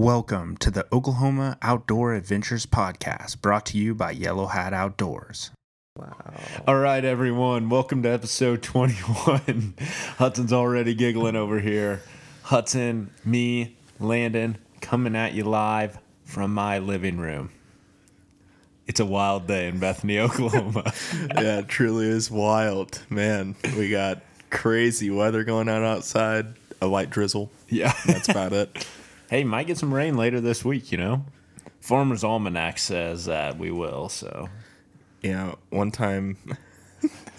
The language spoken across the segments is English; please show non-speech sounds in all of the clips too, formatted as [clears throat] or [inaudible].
Welcome to the Oklahoma Outdoor Adventures Podcast, brought to you by Yellow Hat Outdoors. Wow. All right, everyone. Welcome to episode 21. [laughs] Hudson's already giggling over here. Hudson, me, Landon, coming at you live from my living room. It's a wild day in Bethany, [laughs] Oklahoma. yeah, it truly is wild. Man, we got crazy weather going on outside, a light drizzle. yeah. That's about it. [laughs] hey, might get some rain later this week, you know? Farmer's Almanac says that we will, so. Yeah, one time [laughs]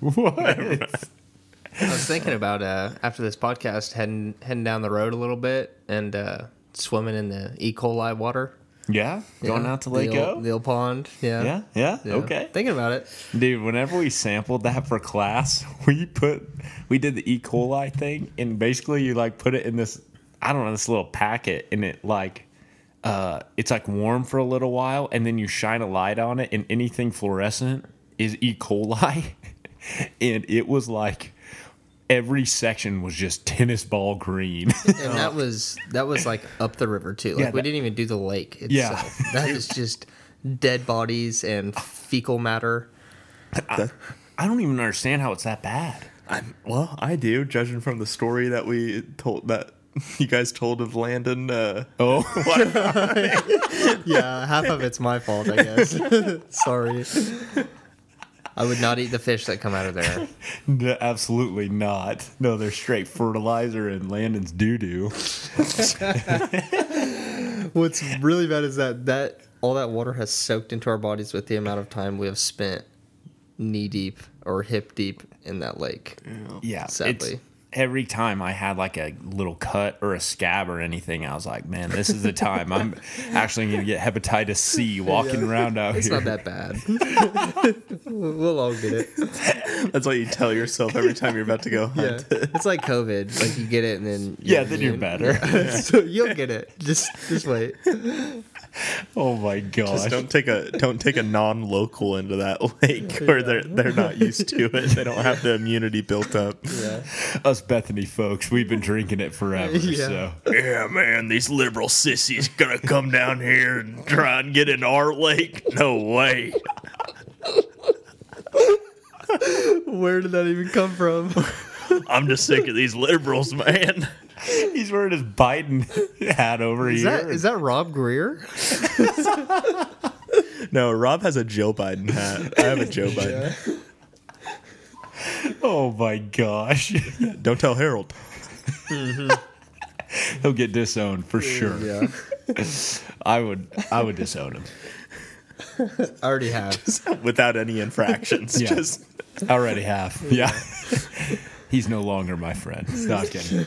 What? I was thinking about uh, after this podcast heading heading down the road a little bit and uh, swimming in the E. coli water. Yeah? Going Yeah, out to the Lake old- O? the old pond. Yeah. Yeah? Yeah? Yeah. Okay. Thinking about it. Dude, whenever we sampled that for class, [laughs] we put we did the E. coli thing, and basically you like put it in this I don't know this little packet, and it like uh it's like warm for a little while, and then you shine a light on it, and anything fluorescent is E. coli, [laughs] and it was like every section was just tennis ball green. [laughs] And that [laughs] was that was like up the river too. Like Yeah, we didn't even do the lake Yeah. itself. That is just dead bodies and fecal matter. I don't even understand how it's that bad. I'm well, I do, judging from the story that we told that [laughs] you guys told of Landon. Uh, Oh, [laughs] [laughs] Yeah, half of it's my fault, I guess. Sorry. I would not eat the fish that come out of there. no, absolutely not. No, they're straight fertilizer and Landon's doo doo. What's really bad is that that all that water has soaked into our bodies with the amount of time we have spent knee deep or hip deep in that lake. Yeah, Sadly. It's, every time I had like a little cut or a scab or anything, I was like, man, this is the time I'm [laughs] actually going to get hepatitis C walking around out It's here. not that bad. [laughs] we'll all get it. that's what you tell yourself every time you're about to go [laughs] Yeah. It's like COVID. Like you get it and then Yeah, then you're better. Yeah. so you'll get it. Just just wait. [laughs] oh my gosh. Just don't take a don't take a non-local into that [laughs] lake where they're they're not used to it. They don't have the immunity built up. Yeah. Us Bethany folks, we've been drinking it forever. [laughs] Yeah. So Yeah, man, these liberal sissies gonna come down here and try and get in our lake? No way. Where did that even come from? I'm just sick of these liberals, man. [laughs] he's wearing his Biden [laughs] hat over Is here. that is that Rob Greer? [laughs] No, Rob has a Joe Biden hat. I have a Joe Biden. oh my gosh. Don't tell Harold. He'll get disowned for sure. Yeah. I would I would disown him. I already have. Without any infractions. Yeah. Just I already have. Yeah. He's no longer my friend. Not kidding.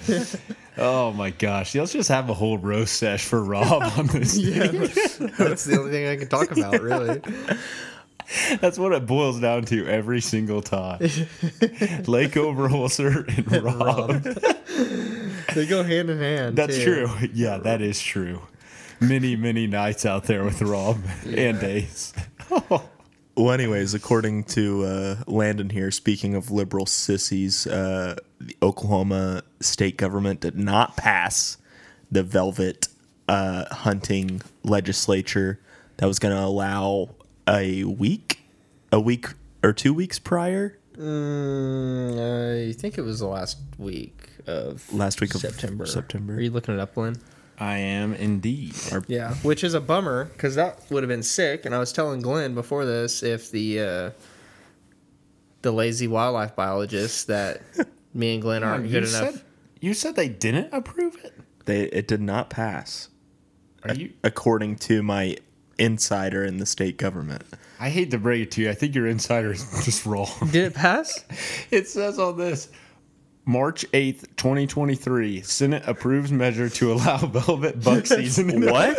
Oh my gosh. Let's just have a whole roast sesh for Rob [laughs] on this. Yeah. That's the only thing I can talk about, really. That's what it boils down to every single time. Lake Overholser and Rob. They go hand in hand. That's too. true. Yeah, that is true. Many, many nights out there with Rob and days. [laughs] well, anyways, according to uh, Landon here, speaking of liberal sissies, uh, the Oklahoma state government did not pass the velvet uh, hunting legislature that was going to allow a week, a week or two weeks prior, Mm, I think it was the last week of last week of September. September. Are you looking it up, Glen? I am indeed. Yeah, which is a bummer because that would have been sick. And I was telling Glen before this if the uh, the lazy wildlife biologist that [laughs] me and Glen aren't you good enough. Said, you said they didn't approve it? They it did not pass, Are you according to my insider in the state government. I hate to break it to you. I think your insider is just wrong. Did it pass? [laughs] It says on this March 8th, 2023, Senate approves measure to allow [laughs] velvet buck [laughs] season. in What?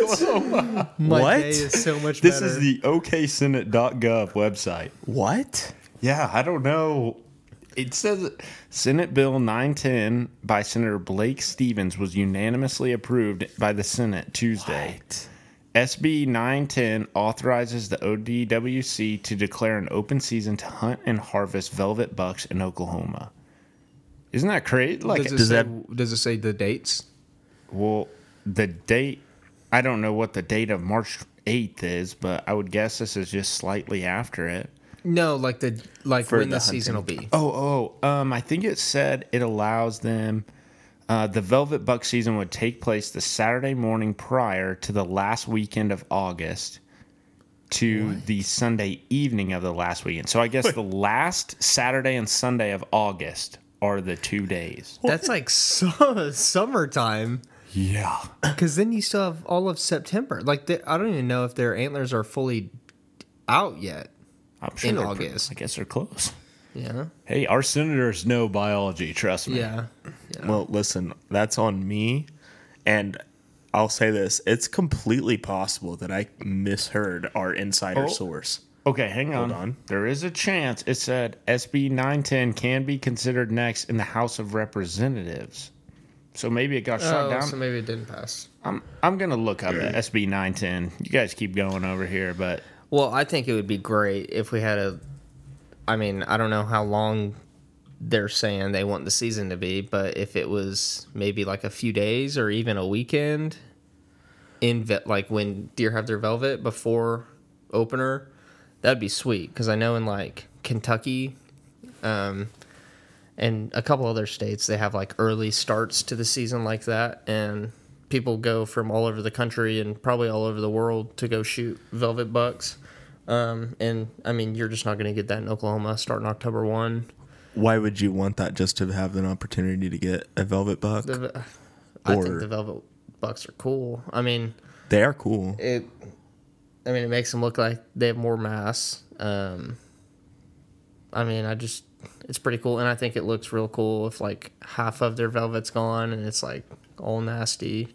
My What? day is so much This better. is the oksenate.gov website. What? Yeah, I don't know. It says Senate Bill 910 by Senator Blake Stephens was unanimously approved by the Senate Tuesday. SB 910 authorizes the ODWC to declare an open season to hunt and harvest velvet bucks in Oklahoma. Isn't that crazy? Like, does, it does say, that- does it say the dates? well, the date I don't know what the date of March 8th is, but I would guess this is just slightly after it. No, like the like For when the the, season will be. Oh, oh, um, I think it said it allows them. Uh, the Velvet Buck season would take place the Saturday morning prior to the last weekend of August to the Sunday evening of the last weekend. So I guess [laughs] the last Saturday and Sunday of August are the two days. That's like su- [laughs] summertime. Yeah. Because then you still have all of September. Like they, I don't even know if their antlers are fully out yet. I'm sure In they're pre- August. I guess they're close. Yeah. Hey, our senators know biology, trust me. Yeah. Well, listen, that's on me. And I'll say this it's completely possible that I misheard our insider Oh. source. Okay, hang on. on. There is a chance it said SB 910 can be considered next in the House of Representatives. So maybe it got shot Oh, down. so maybe it didn't pass. I'm I'm gonna look up the SB 910. You guys keep going over here, but Well, I think it would be great if we had a. I mean, I don't know how long they're saying they want the season to be, but if it was maybe like a few days or even a weekend, in like when deer have their velvet before opener, that'd be sweet. Because I know in like Kentucky, um, and a couple other states, they have like early starts to the season like that, and people go from all over the country and probably all over the world to go shoot velvet bucks. Um, and I mean, you're just not going to get that in Oklahoma starting October one. Why would you want that just to have an opportunity to get a velvet buck? The, I think the velvet bucks are cool. I mean, they are cool. it. I mean, it makes them look like they have more mass. Um, I mean, I just it's pretty cool, and I think it looks real cool if like half of their velvet's gone and it's like all nasty.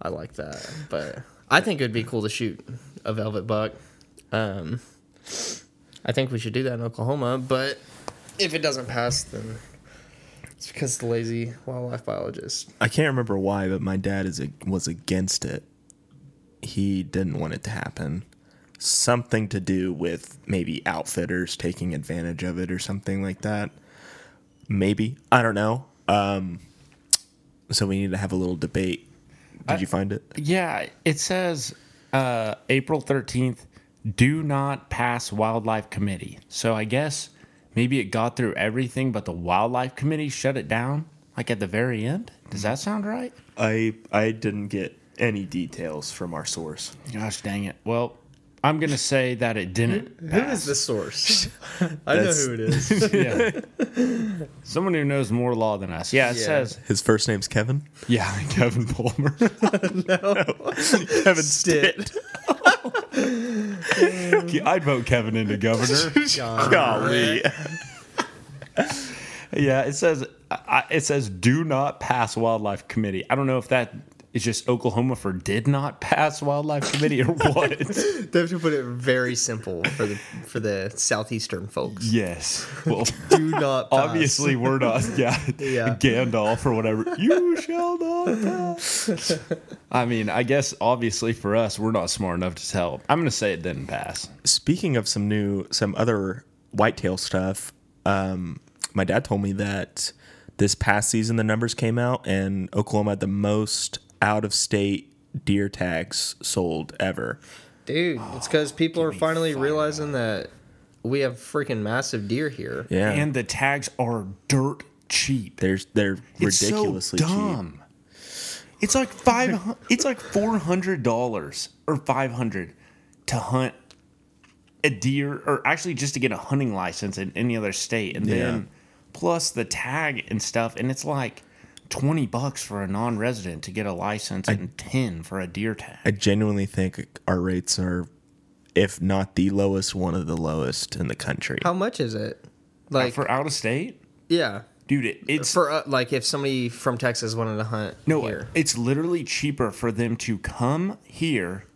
I like that, but I think it'd be cool to shoot a velvet buck. Um, I think we should do that in Oklahoma, but if it doesn't pass, then it's because the lazy wildlife biologist. I can't remember why, but my dad is a, was against it. He didn't want it to happen. Something to do with maybe outfitters taking advantage of it or something like that. Maybe I don't know. Um, so we need to have a little debate. Did you find it? yeah, it says uh, April 13th. Do not pass wildlife committee. So I guess maybe it got through everything, but the wildlife committee shut it down like at the very end. Does that sound right? I I didn't get any details from our source. Gosh dang it. Well, I'm gonna say that it didn't. Who is the source? [laughs] I know who it is. [laughs] Yeah. [laughs] Someone who knows more law than us. Yeah, it Yeah. says. His first name's Kevin. Yeah, Kevin Palmer. No, Kevin Stitt. I'd vote Kevin into governor. Golly. yeah, it says. I, it says do not pass wildlife committee. I don't know if that is just Oklahoma for did not pass wildlife committee or [laughs] what. They have to put it very simple for the for the southeastern folks. yes. Well, [laughs] Do not pass. obviously we're not. [laughs] Yeah, Yeah. Gandalf or whatever. You shall not pass. I mean, I guess obviously for us, we're not smart enough to tell. I'm gonna say it didn't pass. Speaking of some new, some other whitetail stuff, um, my dad told me that this past season the numbers came out and Oklahoma had the most out of state deer tags sold ever. dude. Oh, it's because people are finally realizing that we have freaking massive deer here. Yeah, And the tags are dirt cheap. there's they're It's ridiculously so cheap. dumb. It's like five. hu- it's like four hundred dollars or five hundred to hunt a deer, or actually just to get a hunting license in any other state, and then plus the tag and stuff, and it's like twenty bucks for a non-resident to get a license and ten for a deer tag. I genuinely think our rates are, if not the lowest, one of the lowest in the country. How much is it? Like, for out of state, yeah, dude, it, it's for uh, like if somebody from Texas wanted to hunt No, here. it's literally cheaper for them to come here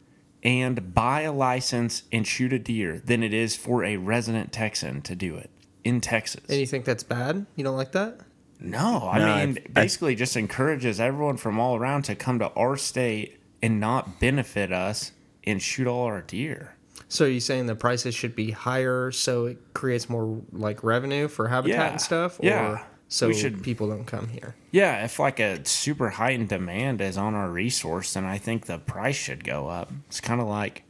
and buy a license and shoot a deer than it is for a resident Texan to do it in Texas. And you think that's bad? You don't like that? No, I No, mean, I- I- basically just encourages everyone from all around to come to our state and not benefit us and shoot all our deer. So you're you saying the prices should be higher so it creates more like revenue for habitat and stuff? Or yeah. so We should- people don't come here. Yeah, if like a super heightened demand is on our resource, then I think the price should go up. It's kind of like,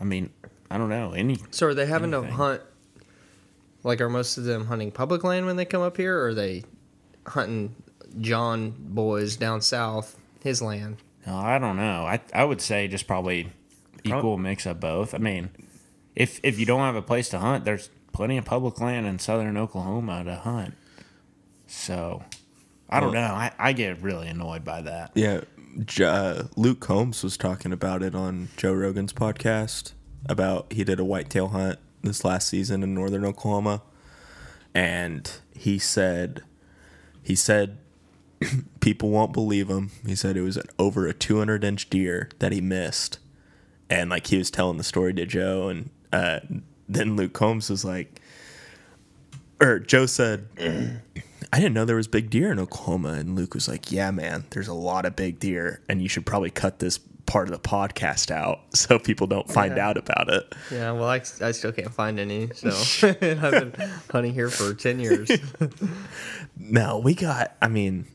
I mean, I don't know any. So are they having Anything. to hunt? Like, are most of them hunting public land when they come up here, or are they hunting John boys down south his land? No, I don't know. I I would say just probably equal mix of both. I mean, if if you don't have a place to hunt, there's plenty of public land in southern Oklahoma to hunt. So, I don't Well- know. I, I get really annoyed by that. Yeah, J- uh, Luke Combs was talking about it on Joe Rogan's podcast about he did a whitetail hunt this last season in northern Oklahoma, and he said he said [clears throat] people won't believe him. He said it was an over a 200 inch deer that he missed, and like he was telling the story to Joe, and uh, then Luke Combs was like, or Joe said. [clears throat] I didn't know there was big deer in Oklahoma. And Luke was like, Yeah, man, there's a lot of big deer. And you should probably cut this part of the podcast out [laughs] so people don't find Yeah. out about it. Yeah, well, I, I still can't find any. [laughs] So [laughs] I've been hunting here for ten years. No, we got, I mean,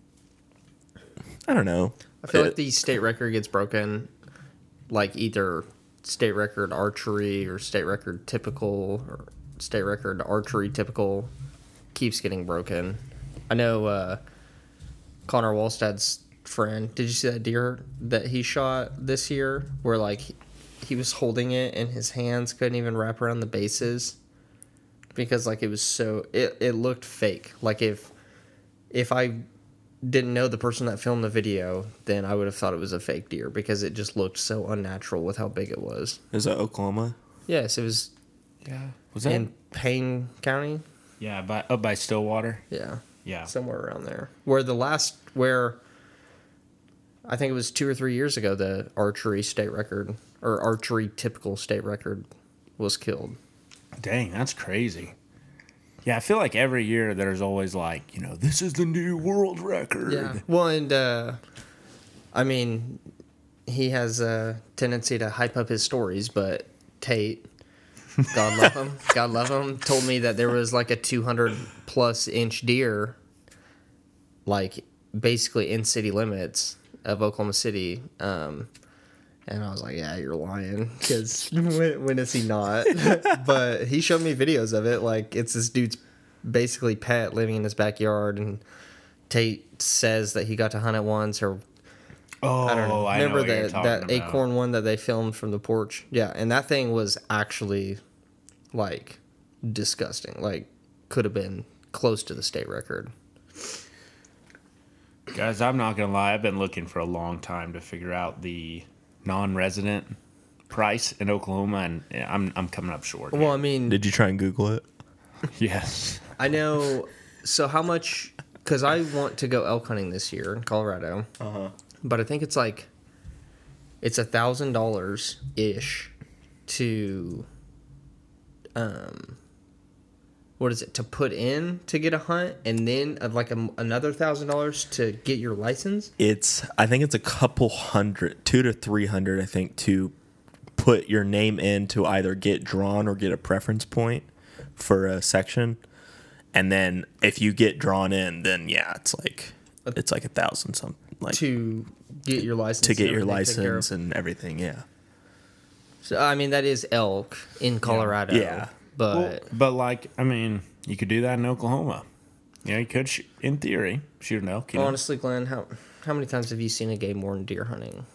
I don't know. I feel like the state record gets broken, like either state record archery or state record typical or state record archery typical keeps getting broken. I know uh, Connor Wallstad's friend. Did you see that deer that he shot this year? Where like he, he was holding it and his hands couldn't even wrap around the bases because like it was so it, it looked fake. Like if if I didn't know the person that filmed the video, then I would have thought it was a fake deer because it just looked so unnatural with how big it was. Is that Oklahoma? Yes, it was Yeah. Was that? in Payne County. yeah, by up by Stillwater. Yeah, Yeah. somewhere around there. Where the last, where I think it was two or three years ago, the archery state record or archery typical state record was killed. Dang, that's crazy. Yeah, I feel like every year there's always like, you know, this is the new world record. Yeah. Well, and uh, I mean, he has a tendency to hype up his stories, but Tate, God love him, [laughs] God love him, told me that there was like a 200 plus inch deer, like basically in city limits of Oklahoma City. Um, and I was like, yeah, you're lying. Because [laughs] when, when is he not? [laughs] but he showed me videos of it. Like, it's this dude's basically pet living in his backyard. And Tate says that he got to hunt it once, or Oh, I don't know. I know Remember you're that that about. acorn one that they filmed from the porch? Yeah, and that thing was actually like disgusting. Like, could have been close to the state record. Guys, I'm not gonna lie. I've been looking for a long time to figure out the non-resident price in Oklahoma, and I'm I'm coming up short. Well, I mean, Did you try and Google it? [laughs] yes. I know. So how much? Because I want to go elk hunting this year in Colorado, uh-huh. but I think it's like it's a thousand dollars ish to um what is it to put in to get a hunt and then like a, another thousand dollars to get your license It's, I think it's a couple hundred, two to 300, I think, to put your name in to either get drawn or get a preference point for a section. And then if you get drawn in, then yeah, it's like, it's like a thousand something. Like to get your license to get your everything taken care of. license and everything. Yeah. so i mean that is elk in colorado Yeah. But Well, but like, I mean, you could do that in Oklahoma. Yeah, you could, sh- in theory, shoot an elk. You know? honestly glen how how many times have you seen a game warden deer hunting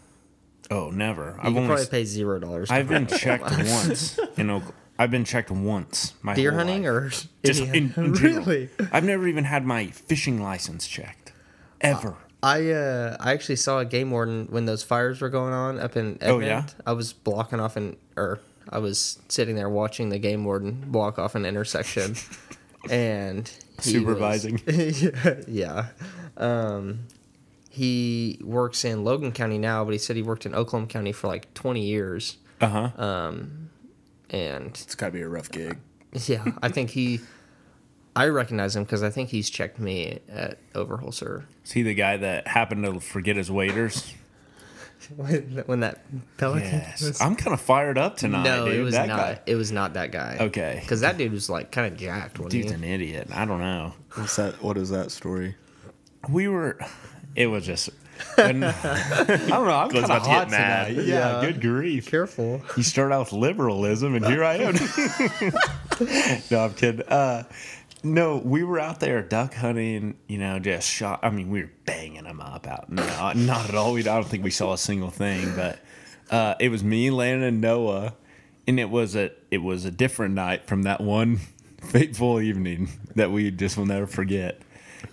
Oh, never. You I've only. probably pay zero dollars. I've been checked [laughs] once in Oklahoma. I've been checked once. My deer hunting life. or just in, in really. I've never even had my fishing license checked, ever. I uh, I actually saw a game warden when those fires were going on up in Edmond. Oh, yeah? I was blocking off an or I was sitting there watching the game warden walk off an intersection, [laughs] and he was- Supervising. [laughs] yeah. Um, he works in Logan County now, but he said he worked in Oklahoma County for like twenty years, Uh huh. and It's got to be a rough gig. [laughs] Yeah, I think he. I recognize him because I think he's checked me at Overholser. Is he the guy that happened to forget his waders? [laughs] when, when that pelican Yes. was- I'm kind of fired up tonight. no, dude. it was that not. Guy, It was not that guy. Okay. because that dude was like kind of jacked. Wasn't dude's he? an idiot. I don't know. What's that? What is that story? We were. It was just. and- [laughs] I don't know. I'm Glen's kind of to get hot tonight. Yeah, Yeah. Good grief. Careful. You start out with liberalism, and here I am. [laughs] no, I'm kidding. Uh, no, we were out there duck hunting. You know, just shot. I mean, we were banging them up out. No, not at all. We I don't think we saw a single thing. But uh, it was me, Landon, and Noah, and it was a it was a different night from that one [laughs] fateful evening that we just will never forget.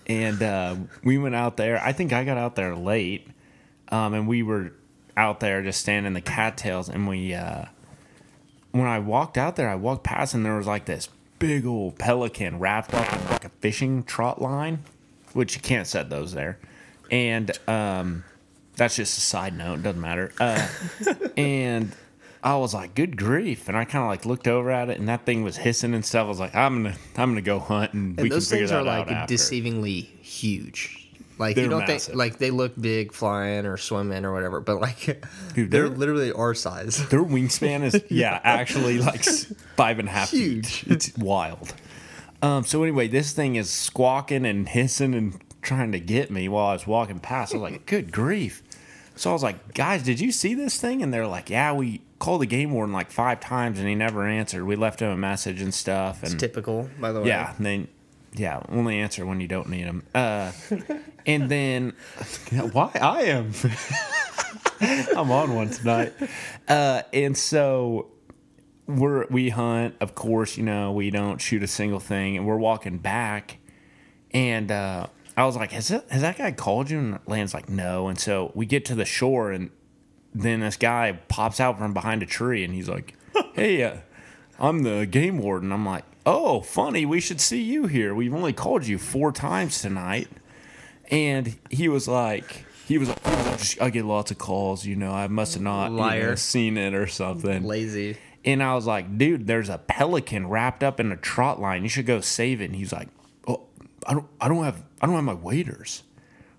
And uh, we went out there. I think I got out there late, um, and we were out there just standing in the cattails, and we. Uh, when I walked out there, I walked past and there was like this big old pelican wrapped up in like a fishing trot line, which you can't set those there. And um, that's just a side note, It doesn't matter. Uh, [laughs] and I was like, "Good grief!" And I kind of like looked over at it, and that thing was hissing and stuff. I was like, "I'm gonna, I'm gonna go hunt, and, we And can those things are like after." deceivingly huge. Like They're you don't massive. think like they look big flying or swimming or whatever, but like Dude, they're, they're- literally our size. Their wingspan is [laughs] yeah, actually like five and a half Huge. feet. It's wild. Um, so anyway, this thing is squawking and hissing and trying to get me while I was walking past. I was like, "Good grief!" So I was like, "Guys, did you see this thing?" And they're like, "Yeah, we called the game warden like five times and he never answered. We left him a message and stuff." And Typical, by the way. yeah, and yeah, only answer when you don't need them. Uh, [laughs] and then why I am [laughs] I'm on one tonight. Uh, and so we're we hunt, of course, you know, we don't shoot a single thing and we're walking back and uh, I was like, has that, has that guy called you? And Land's like, no. And so we get to the shore and then this guy pops out from behind a tree and he's like, [laughs] hey, uh, I'm the game warden. I'm like, oh, funny. We should see you here. We've only called you four times tonight. And he was like, he was, like, I get lots of calls. You know, I must have not you know, seen it or something. Lazy. And I was like, dude, there's a pelican wrapped up in a trot line. You should go save it. And he's like, oh, I don't, I don't have, I don't have my waders.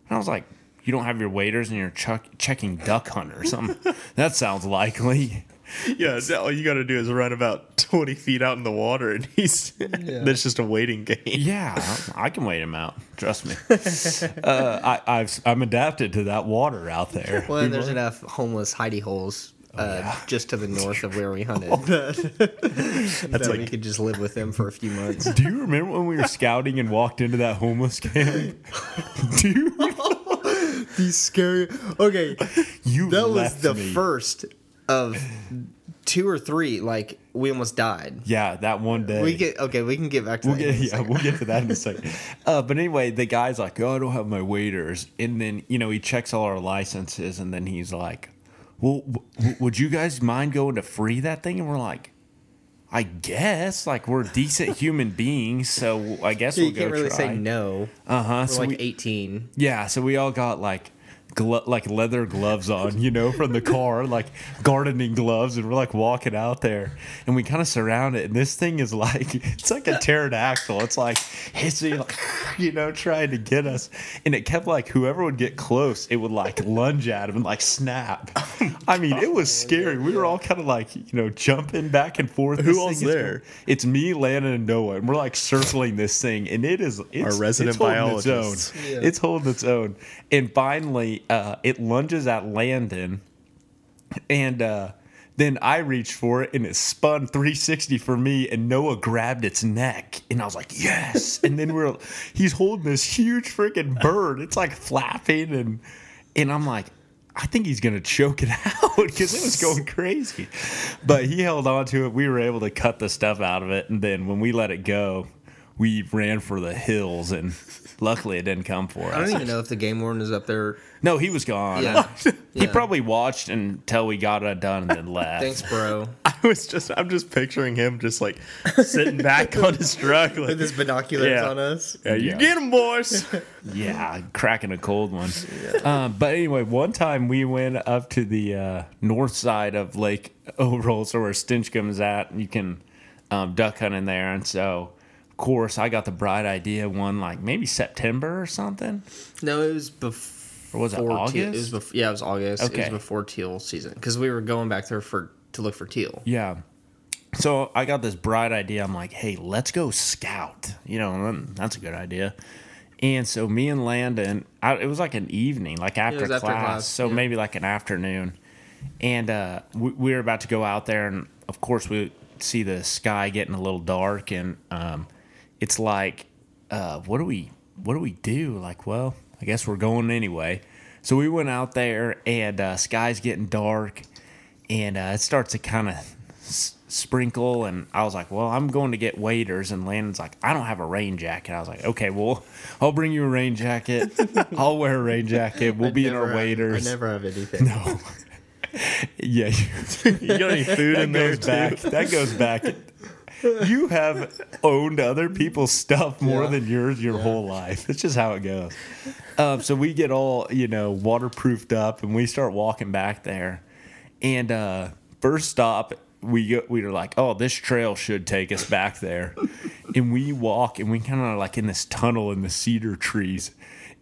And I was like, you don't have your waders and you're chuck, checking duck hunt or something. [laughs] that sounds likely. [laughs] Yeah, so all you got to do is run about twenty feet out in the water, and he's that's just a waiting game. Yeah, I can wait him out. Trust me. [laughs] Uh, I, I've, I'm adapted to that water out there. Well, and there's enough homeless hidey holes uh, just to the north of where we [laughs] hunted. That's we like- could just live with them for a few months. Do you remember when we were scouting and walked into that homeless camp? Do you? These scary. Okay, You that was the me. first of two or three. Like we almost died. Yeah, that one day. We get okay. We can get back to We'll that. get yeah, second. we'll get to that in a [laughs] second. Uh, but anyway, the guy's like, "Oh, I don't have my waders," and then you know he checks all our licenses, and then he's like, "Well, w- would you guys mind going to free that thing?" And we're like, "I guess, like we're decent [laughs] human beings, so I guess we'll you can't go really try." say no. Uh huh. We're So like we, 18. yeah, so we all got like. Glo- like leather gloves on, you know, from the car, like gardening gloves, and we're like walking out there, and we kind of surround it, and this thing is like [laughs] it's like a pterodactyl. It's like hissing, like [laughs] you know, trying to get us, and it kept like whoever would get close, it would like lunge at him and like snap. [laughs] I mean, it was oh, scary. We were all kind of like you know jumping back and forth. Who This all's thing is there? It's me, Landon, and Noah, and we're like circling this thing, and it is it's, resident it's holding its own. Yeah. It's holding its own. And finally, uh, it lunges at Landon, and uh, then I reached for it, and it spun 360 for me, and Noah grabbed its neck, and I was like, yes. and then we're he's holding this huge freaking bird. It's like flapping, and and I'm like. I think he's gonna choke it [laughs] out because it was going crazy, but he held on to it. We were able to cut the stuff out of it, and then when we let it go, we ran for the hills, and luckily it didn't come for us. I us. don't even know if the game warden is up there. No, he was gone. Yeah. [laughs] he Yeah. probably watched until we got it done and then left. Thanks, bro. [laughs] I was just, I'm just picturing him just like sitting back on his truck, [laughs] like, With his binoculars Yeah. on us. yeah, you Yeah. get him, boys. Yeah, cracking a cold one. Um, but anyway, one time we went up to the uh, north side of Lake Overholser where Stinchcomb is at, and you can um, duck hunt in there. And so, of course, I got the bright idea one like maybe September or something. No, it was before. Or was it teal- August? it was bef- yeah, it was August. It Okay. was before teal season because we were going back there for to look for teal. Yeah. So I got this bright idea. I'm like, hey, let's go scout. You know, that's a good idea. And so me and Landon, I, it was like an evening, like after, was after class, class, so yeah. maybe like an afternoon. And uh, we, we were about to go out there, and of course we see the sky getting a little dark, and um, it's like, uh, what do we, what do we do? Like, well, I guess we're going anyway. So we went out there, and uh, sky's getting dark, and uh, it starts to kind of s- sprinkle. And I was like, "Well, I'm going to get waders." And Landon's like, "I don't have a rain jacket." I was like, "Okay, well, I'll bring you a rain jacket. [laughs] I'll wear a rain jacket. We'll be in our have- waders." I never have anything. [laughs] No. [laughs] yeah, you, You got any food that in there goes back. That goes back. You have owned other people's stuff more Yeah. than yours your whole life. It's just how it goes. Um, so we get all you know waterproofed up, and we start walking back there. And uh, first stop, we go, we were like, "Oh, this trail should take us back there." and we walk, and we kind of like in this tunnel in the cedar trees.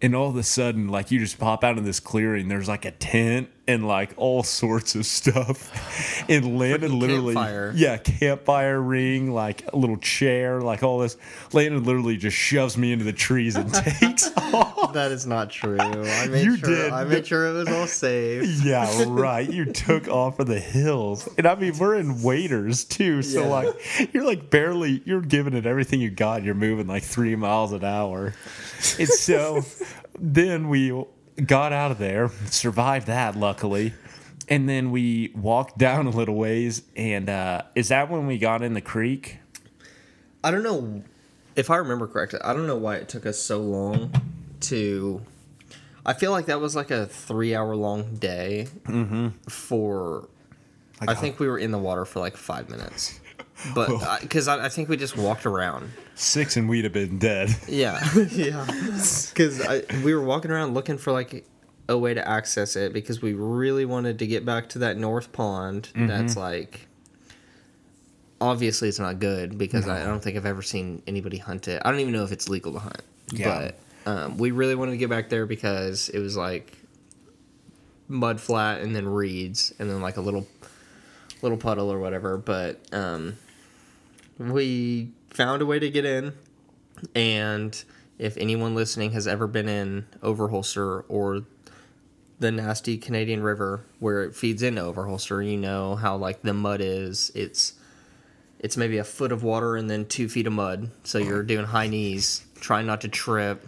And all of a sudden, like you just pop out of this clearing, there's like a tent and like all sorts of stuff. [laughs] And Landon literally, campfire. yeah, campfire ring, like a little chair, like all this. Landon literally just shoves me into the trees and [laughs] takes off. That is not true. I made You sure, did. I made sure it was all safe. [laughs] Yeah, right. You took off for the hills. And I mean, we're in waders too. So, Yeah. like, you're like barely, you're giving it everything you got. You're moving like three miles an hour. And so then we got out of there, [laughs] survived that, luckily. And then we walked down a little ways. And uh, is that when we got in the creek? I don't know if I remember correctly. I don't know why it took us so long to. I feel like that was like a three-hour long day for. I think we were in the water for like five minutes, but because I, I think we just walked around. Six and we'd have been dead. [laughs] Yeah, [laughs] yeah. Because we were walking around looking for like a way to access it because we really wanted to get back to that north pond. Mm-hmm. That's like obviously it's not good because I, I don't think I've ever seen anybody hunt it. I don't even know if it's legal to hunt. Yeah. But um, we really wanted to get back there because it was like mud flat and then reeds and then like a little little puddle or whatever. But um, we found a way to get in, and if anyone listening has ever been in Overholser or the nasty Canadian River where it feeds into Overholser, you know how like the mud is. It's it's maybe a foot of water and then two feet of mud. So you're doing high knees, trying not to trip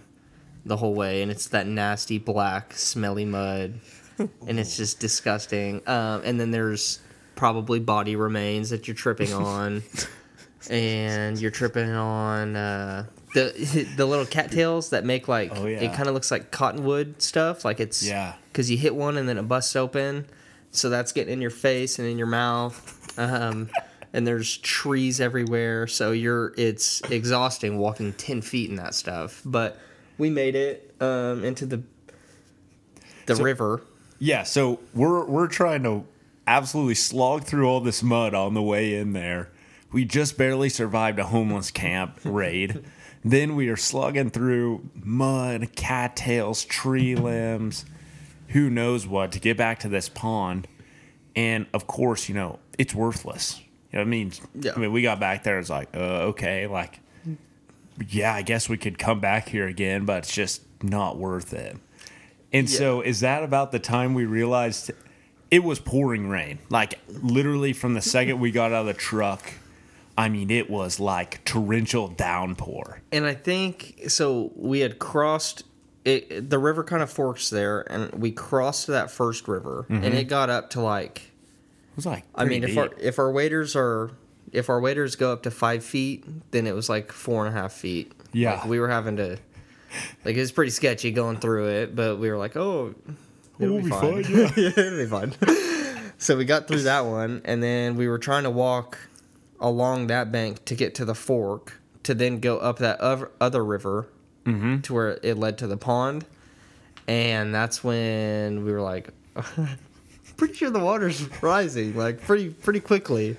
the whole way, and it's that nasty black, smelly mud, and it's just disgusting. Um, and then there's probably body remains that you're tripping on, [laughs] and you're tripping on uh, the [laughs] the little cattails that make like Oh, yeah. it kind of looks like cottonwood stuff, like it's Yeah. because you hit one and then it busts open, so that's getting in your face and in your mouth. Um, and there's trees everywhere, so you're it's exhausting walking ten feet in that stuff. But we made it um, into the the river. Yeah, so we're we're trying to absolutely slog through all this mud on the way in there. We just barely survived a homeless camp raid. [laughs] then we are slugging through mud, cattails, tree limbs, who knows what to get back to this pond. And of course, you know, it's worthless. You know I mean? Yeah. I mean, we got back there, it's like, uh, okay, like yeah, I guess we could come back here again, but it's just not worth it. And so, is that about the time we realized it was pouring rain? Like, literally, from the second we got out of the truck, I mean, it was like torrential downpour. And I think so. We had crossed it. The river kind of forks there, and we crossed that first river, and mm-hmm. it got up to like It was like, I mean, pretty if our deep. if our waders are if our waders go up to five feet, then it was like four and a half feet. Yeah. like we were having to like it was pretty sketchy going through it, but we were like, oh, it'll be be fine. fine, yeah. [laughs] yeah, it'll be fine. [laughs] so we got through that one, and then we were trying to walk along that bank to get to the fork to then go up that other, other river Mm-hmm. to where it led to the pond, and that's when we were like. [laughs] Pretty sure the water's rising like pretty pretty quickly.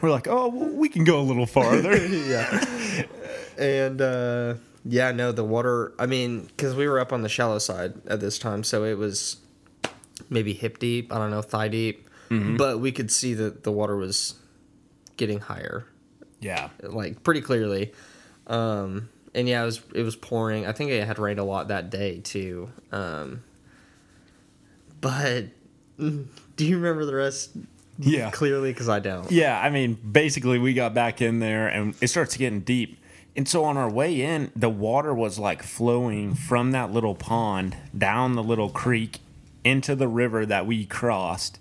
we're like, oh, well, we can go a little farther. [laughs] yeah. And uh, Yeah, no, the water. I mean, because we were up on the shallow side at this time, so it was maybe hip deep. I don't know, thigh deep, but we could see that the water was getting higher, Yeah. like pretty clearly. Um, and yeah, it was it was pouring. I think it had rained a lot that day too. Um, but [laughs] do you remember the rest? Yeah. clearly because I don't. Yeah, I mean, basically, we got back in there and it starts getting deep. And so on our way in, the water was like flowing from that little pond down the little creek into the river that we crossed.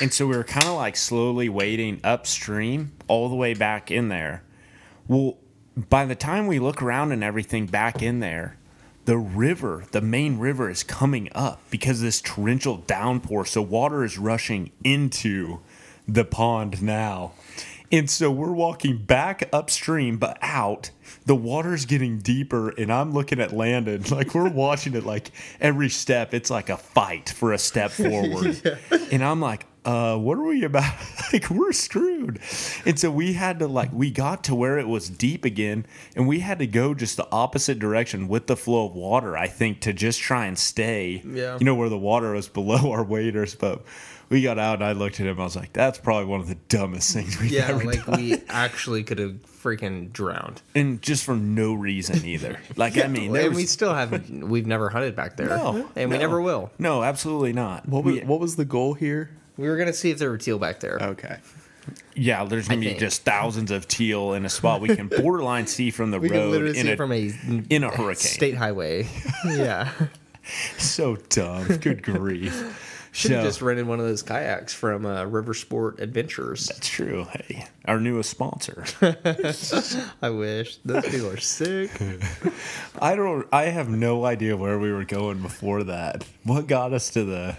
And so we were kind of like slowly wading upstream all the way back in there. Well, by the time we look around and everything back in there, the river, the main river, is coming up because of this torrential downpour. So water is rushing into the pond now. And so we're walking back upstream, but out. The water's getting deeper, and I'm looking at Landon [laughs] like we're watching it like every step. It's like a fight for a step [laughs] forward. And I'm like, uh, what are we about? [laughs] like, we're screwed. And so we had to, like, we got to where it was deep again, and we had to go just the opposite direction with the flow of water, I think, to just try and stay, Yeah. you know, where the water was below our waders. But we got out, and I looked at him, I was like, that's probably one of the dumbest things we've Yeah, ever like done. we actually could have freaking drowned. and just for no reason either. [laughs] Like, I mean, there and we still haven't. We've never hunted back there. No, and we never will. no, absolutely not. What was, We- what was the goal here? We were gonna see if there were teal back there. Okay. yeah, there's gonna I be think. just thousands of teal in a spot we can [laughs] borderline see from the we can road literally in see a, from a in a hurricane. state highway. [laughs] yeah, so dumb. Good grief. [laughs] should have So- just rented one of those kayaks from uh, River Sport Adventures. That's true. Hey, our newest sponsor. I wish those people are sick. I don't. I have no idea where we were going before that. What got us to the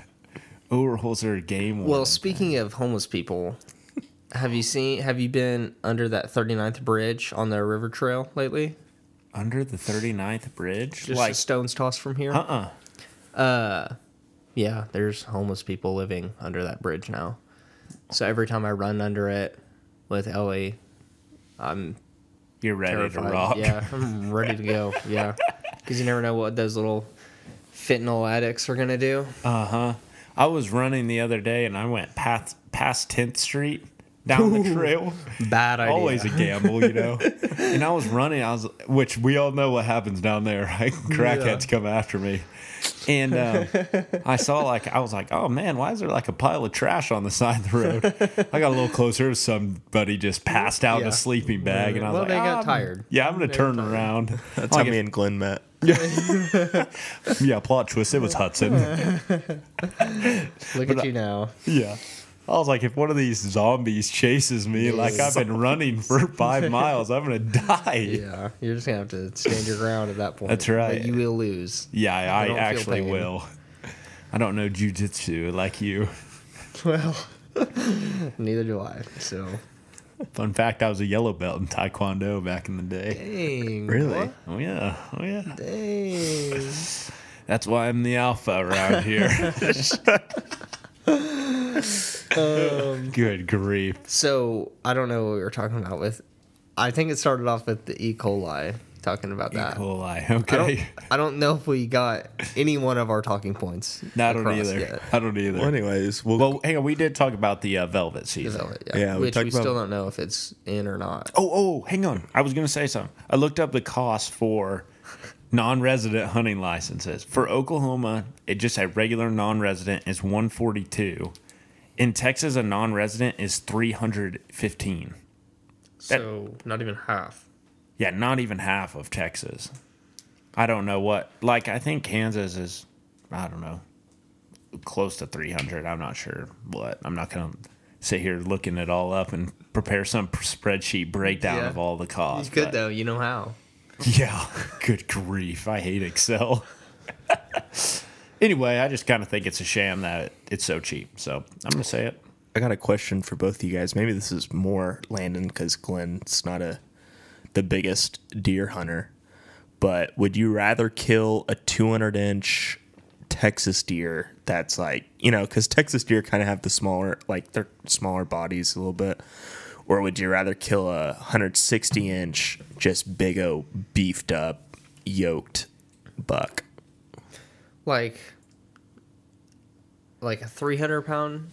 Overholser game? Well, warden? speaking of homeless people, [laughs] have you seen? Have you been under that 39th bridge on the river trail lately? under the 39th bridge, Just like a stone's toss from here. uh uh Uh, yeah, there's homeless people living under that bridge now. So every time I run under it with Ellie, I'm you're ready terrified. to rock. Yeah, I'm [laughs] ready to go. Yeah, because you never know what those little fentanyl addicts are gonna do. Uh huh. I was running the other day and I went past past 10th Street down the [laughs] trail. Bad idea. Always a gamble, you know. [laughs] and I was running. I was, which we all know what happens down there. Right? Crackheads come after me, and um, [laughs] I saw like I was like, oh man, why is there like a pile of trash on the side of the road? I got a little closer. Somebody just passed out in a sleeping bag, and I was Well, like, they got "Ah, I'm- tired. Yeah, I'm gonna turn around. That's Like how me and Glen met. yeah, plot twist. It was Hudson. Look at you now. Yeah. I was like, if one of these zombies chases me, like I've been running for five [laughs] miles, I'm gonna die. Yeah, Yeah, you're just gonna have to stand your ground at that point. That's right. But you will lose. I, I actually will. I don't know jujitsu like you. [laughs] Well, [laughs] neither do I. So, Fun fact: I was a yellow belt in Taekwondo back in the day. dang. Really? what? Oh yeah, oh yeah. Dang. That's why I'm the alpha around here. Good grief! So I don't know what we were talking about with. I think it started off with the E. coli talking about that. E. coli. I don't, Okay, I don't know if we got any one of our talking points. No, I don't across either. yet. I don't either. Well, anyways, we'll, well, hang on. We did talk about the uh, velvet The velvet, yeah. Yeah, Which talked we still don't know if it's in or not. Oh, oh, hang on. I was going to say something. I looked up the cost for non-resident hunting licenses. For Oklahoma, it just a regular non-resident is 142. In Texas, a non-resident is 315. So not even half. Yeah, not even half of Texas. I don't know what. Like I think Kansas is I don't know. Close to 300. I'm not sure what. I'm not going to sit here looking it all up and prepare some spreadsheet breakdown Yeah. of all the You costs. could but- though. You know how. Yeah, [laughs] good grief. I hate Excel. [laughs] anyway, I just kind of think it's a sham that it's so cheap. So I'm going to say it. I got a question for both of you guys. Maybe this is more Landon because Glen's not a the biggest deer hunter. But would you rather kill a 200 inch Texas deer that's like you know because Texas deer kind of have the smaller like they're smaller bodies a little bit, or would you rather kill a 160 inch just big o beefed up yoked buck. like like a 300 pound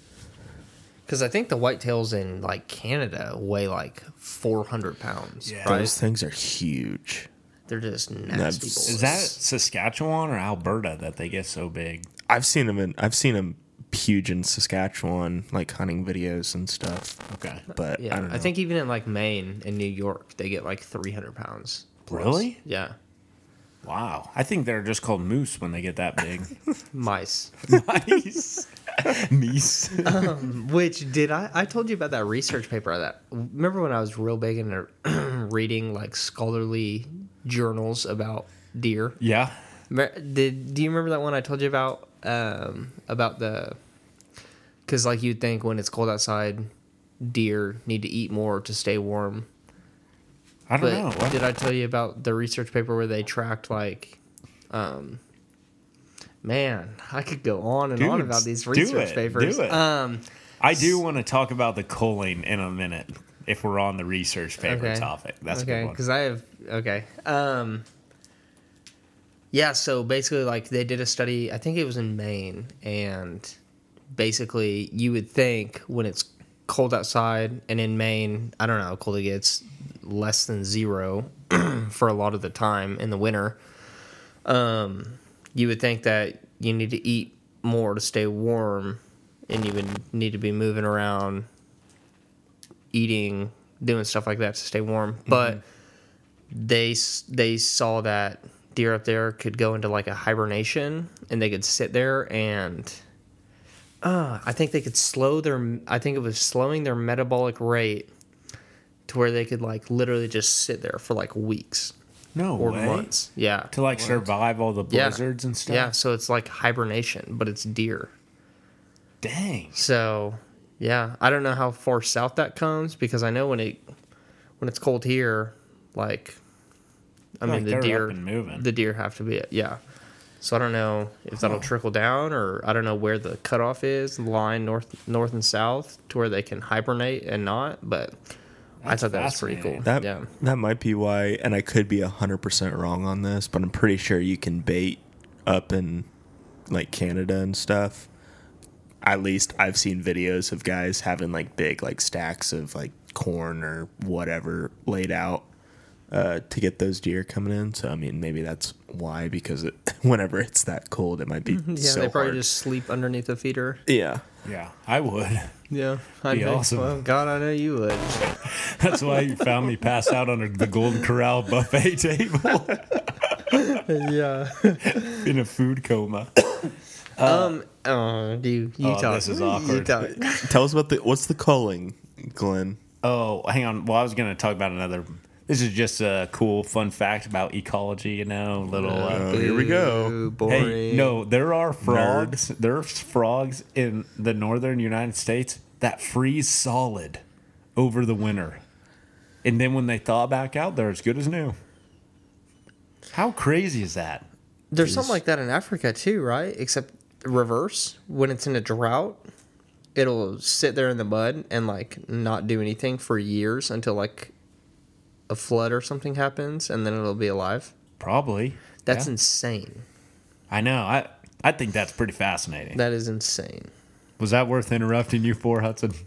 because i think the whitetails in like canada weigh like 400 pounds Yeah. right Those things are huge. they're just nasty That's- bullets. Is that Saskatchewan or Alberta that they get so big? I've seen them in. I've seen them huge in Saskatchewan, like hunting videos and stuff. Okay. But yeah I I, don't know. think even in like maine and new york they get like 300 pounds plus. Really? yeah Wow. I think they're just called moose when they get that big. [laughs] mice Mice. nice. [laughs] Meese. Um, which did i i told you about that research paper that remember when i was real big into [clears throat] reading like scholarly journals about deer Yeah. Did do you remember that one I told you about? Um, about the because like you'd think when it's cold outside, deer need to eat more to stay warm. I don't But know. What? did I tell you about the research paper where they tracked like, um, man, I could go on and on about these research it, papers. do it. Um, I do want to talk about the culling in a minute if we're on the research paper Okay. topic. That's a okay good one. because I have okay. Um, yeah, so basically, like they did a study. I think it was in Maine, and basically, you would think when it's cold outside, and in Maine, I don't know how cold it gets, less than zero [clears throat] for a lot of the time in the winter. Um, you would think that you need to eat more to stay warm, and you would need to be moving around, eating, doing stuff like that to stay warm. But they they saw that deer up there could go into like a hibernation, and they could sit there and. Uh, I think they could slow their. I think it was slowing their metabolic rate to where they could like literally just sit there for like weeks no or way. months. Yeah. To like survive all the Yeah. blizzards and stuff. Yeah, so it's like hibernation, but it's deer. Dang. So, yeah, I don't know how far south that comes because I know when it when it's cold here, like I Like mean the deer up and moving. the deer have to be yeah. So I don't know if that'll trickle down or I don't know where the cutoff is, line north north and south to where they can hibernate and not, but I thought that was pretty cool. That yeah. that might be why, and I could be hundred percent wrong on this, but I'm pretty sure you can bait up in like Canada and stuff. At least I've seen videos of guys having like big like stacks of like corn or whatever laid out uh, to get those deer coming in. So I mean, maybe that's why because it, [laughs] whenever it's that cold, it might be Yeah, so they probably hard. just sleep underneath the feeder. yeah. Yeah, I would. Yeah, I'd Be know. awesome. Well, God, I know you would. [laughs] That's why you found me passed out under the Golden Corral buffet [laughs] table yeah. in a food coma. [coughs] Um. Oh, do you, you Oh, talk? this is You awkward. talk. Tell us about the what's the culling, Glen. Oh, hang on. Well, I was going to talk about another. This is just a cool fun fact about ecology. You know, little. Uh, Oh, here we go. Boring. Hey, no, there are frogs. There's frogs in the northern United States that freeze solid over the winter. And then when they thaw back out, they're as good as new. How crazy is that? There's something like that in Africa too, right? Except reverse. When it's in a drought, it'll sit there in the mud and like not do anything for years until like a flood or something happens, and then it'll be alive. Probably. That's Yeah. insane. I know. I I think that's pretty fascinating. That is insane. Was that worth interrupting you for, Hudson? [laughs]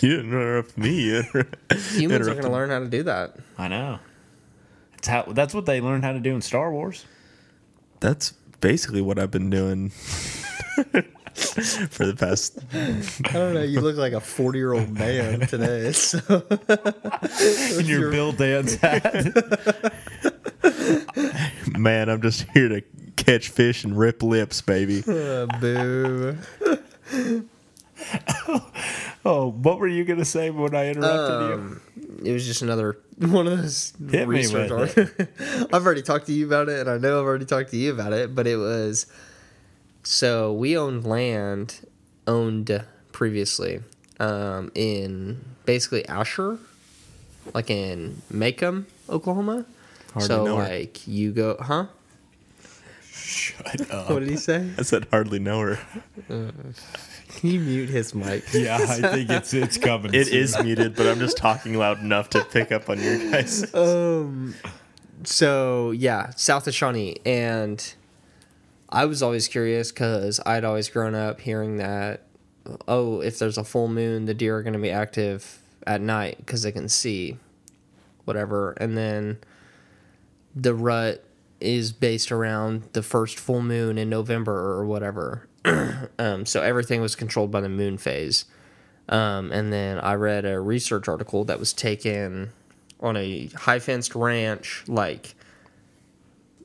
You didn't interrupt me. You [laughs] inter- Humans are interrupted going to learn how to do that. I know. It's how that's what they learned how to do in Star Wars. That's basically what I've been doing [laughs] [laughs] for the past. I don't know. You look like a 40 year old man today. [laughs] So. In your Bill Dance hat. [laughs] Man, I'm just here to catch fish and rip lips, baby. Uh, boo. oh, what were you gonna say when I interrupted Um, it was just another one of those Hit me research articles. I've already talked to you about it, and I know I've already talked to you about it. But it was so we owned land owned previously um, in basically Asher, like in Macomb, Oklahoma. Hardly so know her. like you go, huh? Shut [laughs] up. What did he say? I said hardly know her. Can you mute his mic? [laughs] Yeah, I think it's it's coming. It soon. is muted, but I'm just talking loud enough to pick up on your guys. [laughs] Um, so yeah, south of Shawnee, and I was always curious because I'd always grown up hearing that, oh, if there's a full moon, the deer are going to be active at night because they can see, whatever, and then the rut is based around the first full moon in November or whatever. [clears throat] um, so everything was controlled by the moon phase. Um, and then I read a research article that was taken on a high fenced ranch, like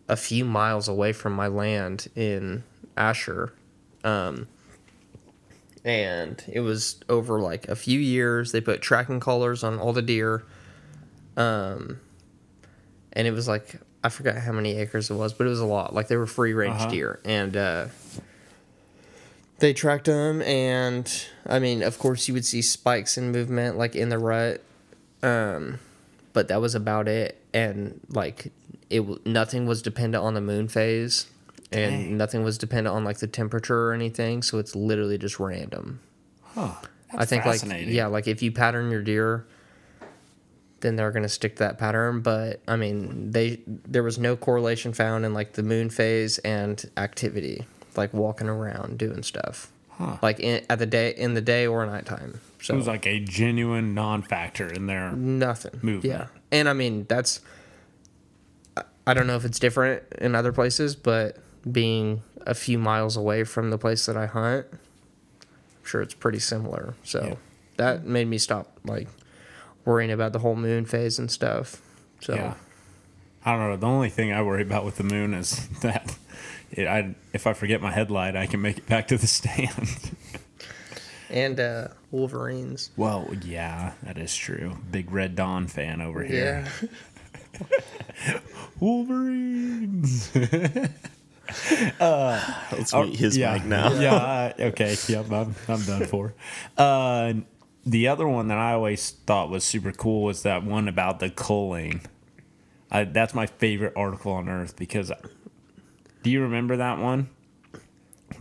a few miles away from my land in Asher. Um, and it was over like a few years. They put tracking collars on all the deer. Um, and it was like, I forgot how many acres it was, but it was a lot. Like they were free range Uh-huh. deer. And, uh, they tracked them and i mean of course you would see spikes in movement like in the rut um but that was about it and like it nothing was dependent on the moon phase and Dang. nothing was dependent on like the temperature or anything so it's literally just random Huh. i think like yeah like if you pattern your deer then they're going to stick to that pattern but i mean they there was no correlation found in like the moon phase and activity like walking around doing stuff Huh. like in, at the day in the day or nighttime so It was like a genuine non-factor in there. nothing movement. yeah and i mean that's I- don't know if it's different in other places but being a few miles away from the place that i hunt i'm sure it's pretty similar so Yeah. that made me stop like worrying about the whole moon phase and stuff so Yeah. I don't know. The only thing I worry about with the moon is [laughs] that it, I, if I forget my headlight, I can make it back to the [laughs] stand. and uh wolverines well, yeah, that is true. Big Red Dawn fan over here. yeah [laughs] [laughs] Wolverines. [laughs] Let's Oh, mute his yeah. mic now. yeah. [laughs] uh, Okay. Yep. I'm, I'm done for. Uh, the other one that I always thought was super cool was that one about the culling. I, that's my favorite article on earth because do you remember that one?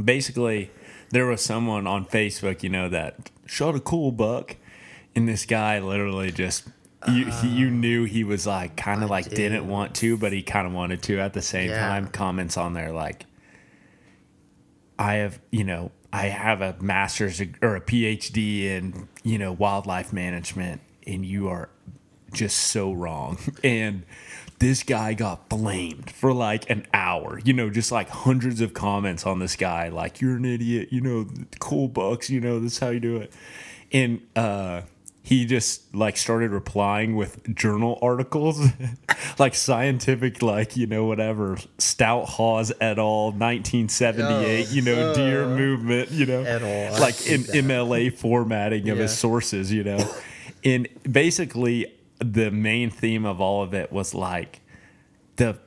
Basically, there was someone on Facebook, you know, that shot a cool buck, and this guy literally just. You, he, you knew he was like kind of like do. didn't want to, but he kind of wanted to at the same Yeah. time. Comments on there like, I have, you know, I have a master's or a PhD in, you know, wildlife management, and you are just so wrong. [laughs] And this guy got blamed for like an hour, you know, just like hundreds of comments on this guy, like, you're an idiot, you know, cool bucks, you know, this is how you do it. And, uh, he just like started replying with journal articles, [laughs] like scientific, like, you know, whatever, Stout Hawes et al., 1978, you know, uh, deer movement, you know, Et al., like in that. MLA formatting of his sources, you know. [laughs] and basically, the main theme of all of it was like the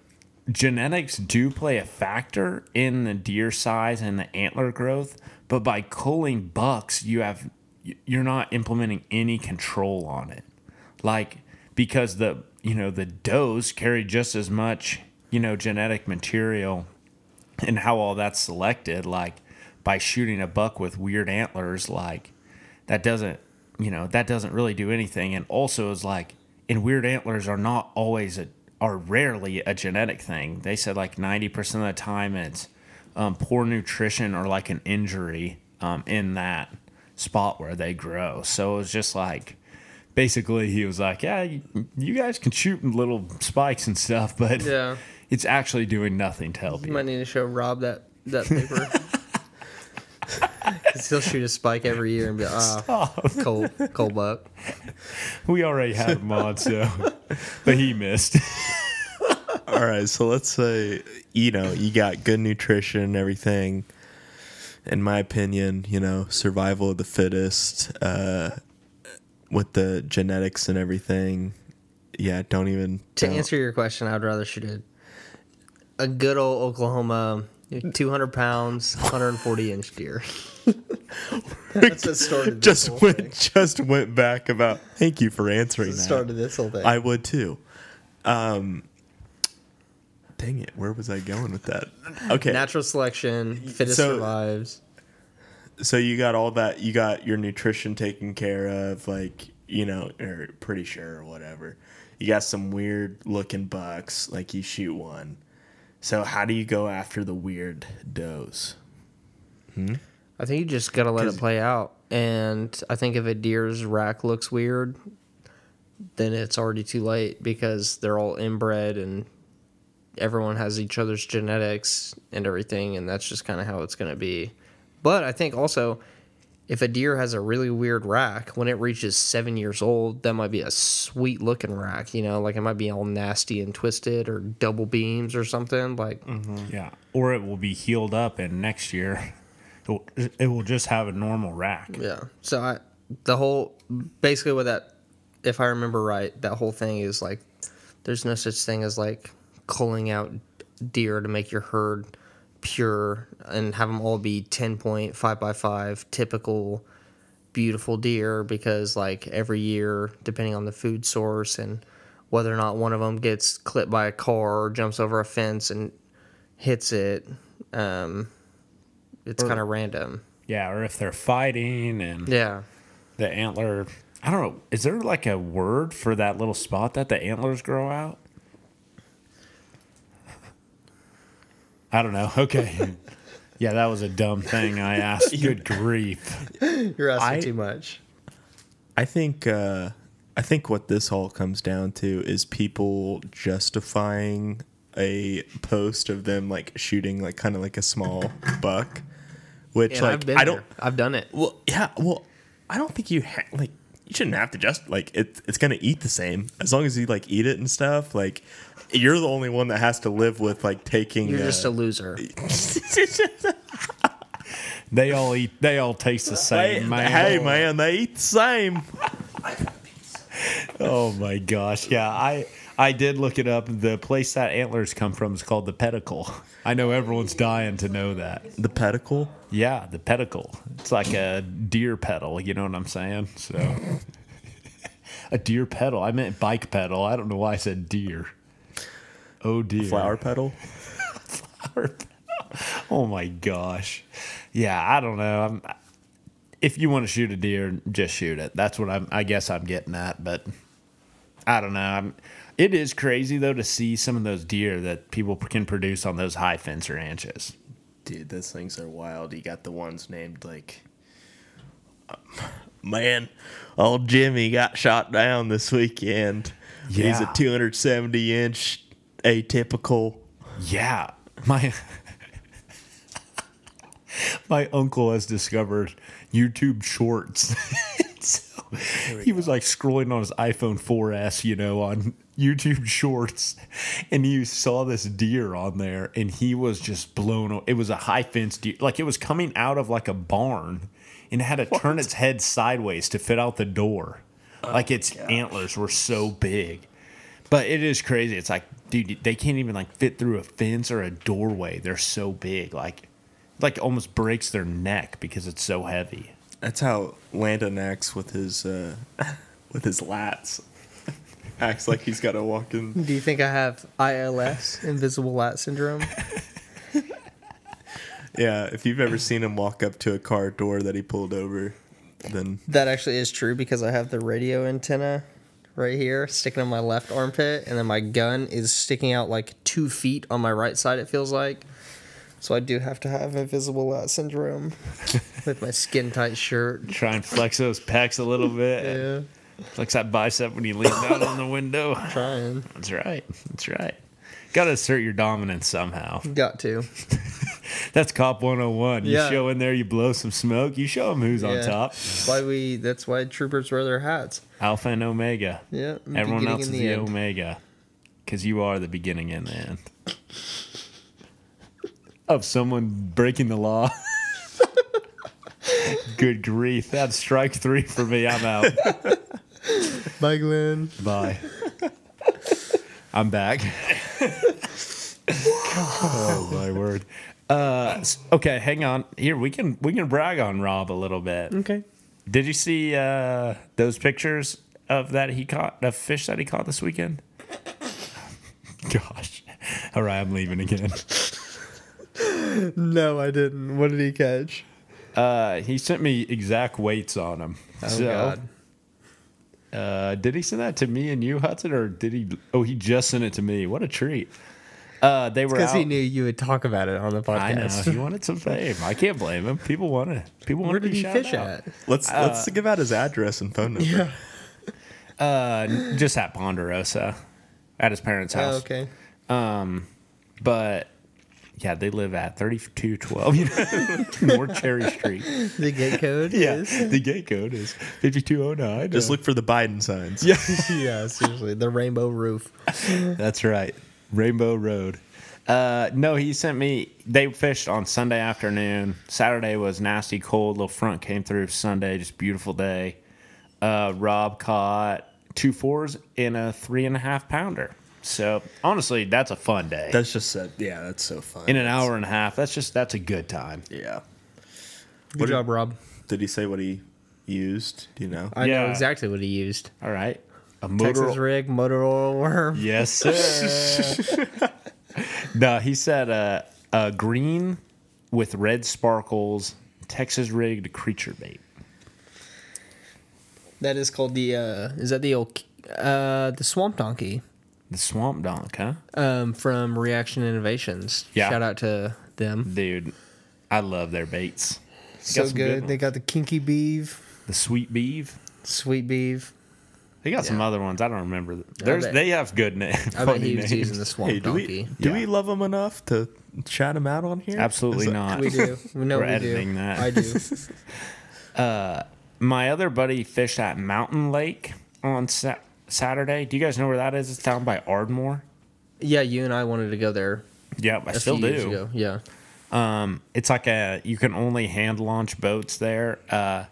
genetics do play a factor in the deer size and the antler growth, but by culling bucks, you have you're not implementing any control on it. Like because the you know the does carry just as much you know genetic material and how all that's selected like by shooting a buck with weird antlers like that doesn't you know that doesn't really do anything. And also is like and weird antlers are not always a are rarely a genetic thing. They said like 90% of the time it's um, poor nutrition or like an injury um, in that spot where they grow so it was just like basically he was like yeah you, you guys can shoot little spikes and stuff but Yeah. [laughs] it's actually doing nothing to help You you might need to show Rob that that paper. [laughs] he'll shoot a spike every year and be like, ah, cold, cold buck. We already had him on, so but he missed. [laughs] All right, so let's say you know you got good nutrition and everything. In my opinion, you know, survival of the fittest uh, with the genetics and everything. Yeah, don't even To don't- answer your question, I'd rather shoot a, a good old Oklahoma, 200 pounds, 140 inch deer. [laughs] That's what started this just whole went thing. just went back about. Thank you for answering that. started this whole thing. I would too. Um, dang it, where was I going with that? Okay, Natural selection, fittest So- survives. so you got all that you got your nutrition taken care of like you know or pretty sure or whatever you got some weird looking bucks, like you shoot one. So how do you go after the weird does? Hmm? I think you just gotta let it play out. And I think if a deer's rack looks weird, then it's already too late because they're all inbred and everyone has each other's genetics and everything, and that's just kind of how it's gonna be. But I think also, if a deer has a really weird rack, when it reaches seven years old, that might be a sweet looking rack. You know, like it might be all nasty and twisted or double beams or something. Like, mm-hmm. Yeah, or it will be healed up, and next year [laughs] it will, it will just have a normal rack. Yeah. So I, the whole, basically what that, if I remember right, that whole thing is like, there's no such thing as like culling out deer to make your herd pure and have them all be 10 point, 5 by 5 typical beautiful deer because like every year depending on the food source and whether or not one of them gets clipped by a car or jumps over a fence and hits it um it's kind of random Yeah, or if they're fighting and yeah the antler. I don't know. Is there like a word for that little spot that the antlers grow out? I don't know. [laughs] Okay. yeah, that was a dumb thing I asked. [laughs] Good grief. You're asking I- too much. I think uh, I think what this all comes down to is people justifying a post of them like shooting like kind of like a small buck, which And like I've been I don't. there. I've done it. Well, yeah. Well, I don't think you ha- like you shouldn't have to just like it. It's gonna eat the same as long as you like eat it and stuff. Like you're the only one that has to live with like taking. You're uh, just a loser. [laughs] They all eat. They all taste the Hey, same, man. hey man, they eat the same. Oh my gosh. Yeah, I I did look it up. The place that antlers come from is called the pedicle. I know everyone's dying to know that. The pedicle. Yeah, the pedicle. It's like a deer pedal, you know what I'm saying? So [laughs] a deer pedal. I meant bike pedal. I don't know why I said deer. Oh dear. [laughs] Flower petal. Oh my gosh. Yeah, I don't know. I'm, if you want to shoot a deer, just shoot it. That's what I'm. I guess I'm getting at. But I don't know. I'm, it is crazy though to see some of those deer that people can produce on those high fence ranches. Dude, those things are wild. You got the ones named like, [laughs] man, old Jimmy got shot down this weekend. He's a 270 inch atypical. Yeah, my [laughs] my uncle has discovered YouTube Shorts. [laughs] so he was like scrolling on his iPhone 4S, you know, on YouTube [laughs] Shorts, and you saw this deer on there, and he was just blown. It was a high fence deer, like it was coming out of like a barn, and it had to turn its head sideways to fit out the door. Like its antlers were so big. But it is crazy. It's like, dude, they can't even like fit through a fence or a doorway. They're so big. Like, like almost breaks their neck because it's so heavy. That's how Landon acts with his uh, [laughs] with his lats. Acts like he's got to walk in. Do you think I have ILS, invisible lat syndrome? [laughs] Yeah, if you've ever seen him walk up to a car door that he pulled over, then That actually is true because I have the radio antenna right here sticking on my left armpit, and then my gun is sticking out like two feet on my right side, it feels like. So I do have to have invisible lat syndrome [laughs] with my skin tight shirt. Try and flex those pecs a little bit. Yeah, Flex that bicep when you lean down on the window. [laughs] trying. That's right. That's right. Got to assert your dominance somehow. Got to. [laughs] That's Cop 101. You show in there, you blow some smoke, you show them who's on top. That's why we. That's why troopers wear their hats. Alpha and Omega. Yeah. Everyone else is and the. Omega. Because you are the beginning and the end. of someone breaking the law. [laughs] Good grief. That's strike three for me. I'm out. [laughs] Bye, Glen. Bye. I'm back. oh my word. Uh, okay, hang on. Here we can we can brag on Rob a little bit. Okay. Did you see uh, those pictures of that he caught, the fish that he caught this weekend? [laughs] Gosh. All right, I'm leaving again. No, I didn't. What did he catch? Uh, he sent me exact weights on him. Oh so, God. Uh, did he send that to me and you, Hudson, or did he? Oh, he just sent it to me. What a treat. Uh, they were Because he knew you would talk about it on the I know podcast. he wanted some fame. I can't blame him. People want to. People want Where to did be he fish out. at? Let's let's give out his address and phone number. Uh, just at Ponderosa, at his parents' house. Oh, okay. Um, but yeah, they live at thirty-two twelve [laughs] North Cherry Street. The gate code Yeah, is. the gate code is fifty-two oh nine. Just look for the Biden signs. Yeah, [laughs] yeah, seriously. The rainbow roof. that's right. Rainbow Road. Uh, no, he sent me. They fished on Sunday afternoon. Saturday was nasty cold. Little front came through. Sunday, just beautiful day. Uh, Rob caught two fours in a three and a half pounder. So honestly, that's a fun day. That's just said. Yeah, that's so fun. in an hour and a half. That's just that's a good time. Yeah. Good What did- job, Rob. Did he say what he used? Do you know? I know exactly what he used. All right, a Texas motor. rig, motor oil worm. [laughs] Yes, sir. [laughs] no, he said uh, a green with red sparkles, Texas rigged creature bait. That is called the. uh Is that the old uh the swamp donkey The swamp donk, huh? um from Reaction Innovations? Yeah. Shout out to them. Dude, I love their baits. So good. good they got the Kinky Beaver, The sweet beef. sweet beeve. They got some other ones. I don't remember. There's bet- they have good names. [laughs] I bet he was using the swamp Hey, do donkey. we do Yeah. we love them enough to chat them out on here? Absolutely that- not. We do. [laughs] We know We're we editing do. that. I do. [laughs] uh, My other buddy fished at Mountain Lake on sa- Saturday. Do you guys know where that is? It's down by Ardmore. Yeah, you and I wanted to go there Yeah, I still do. Yeah. Um, it's like a you can only hand launch boats there. Uh,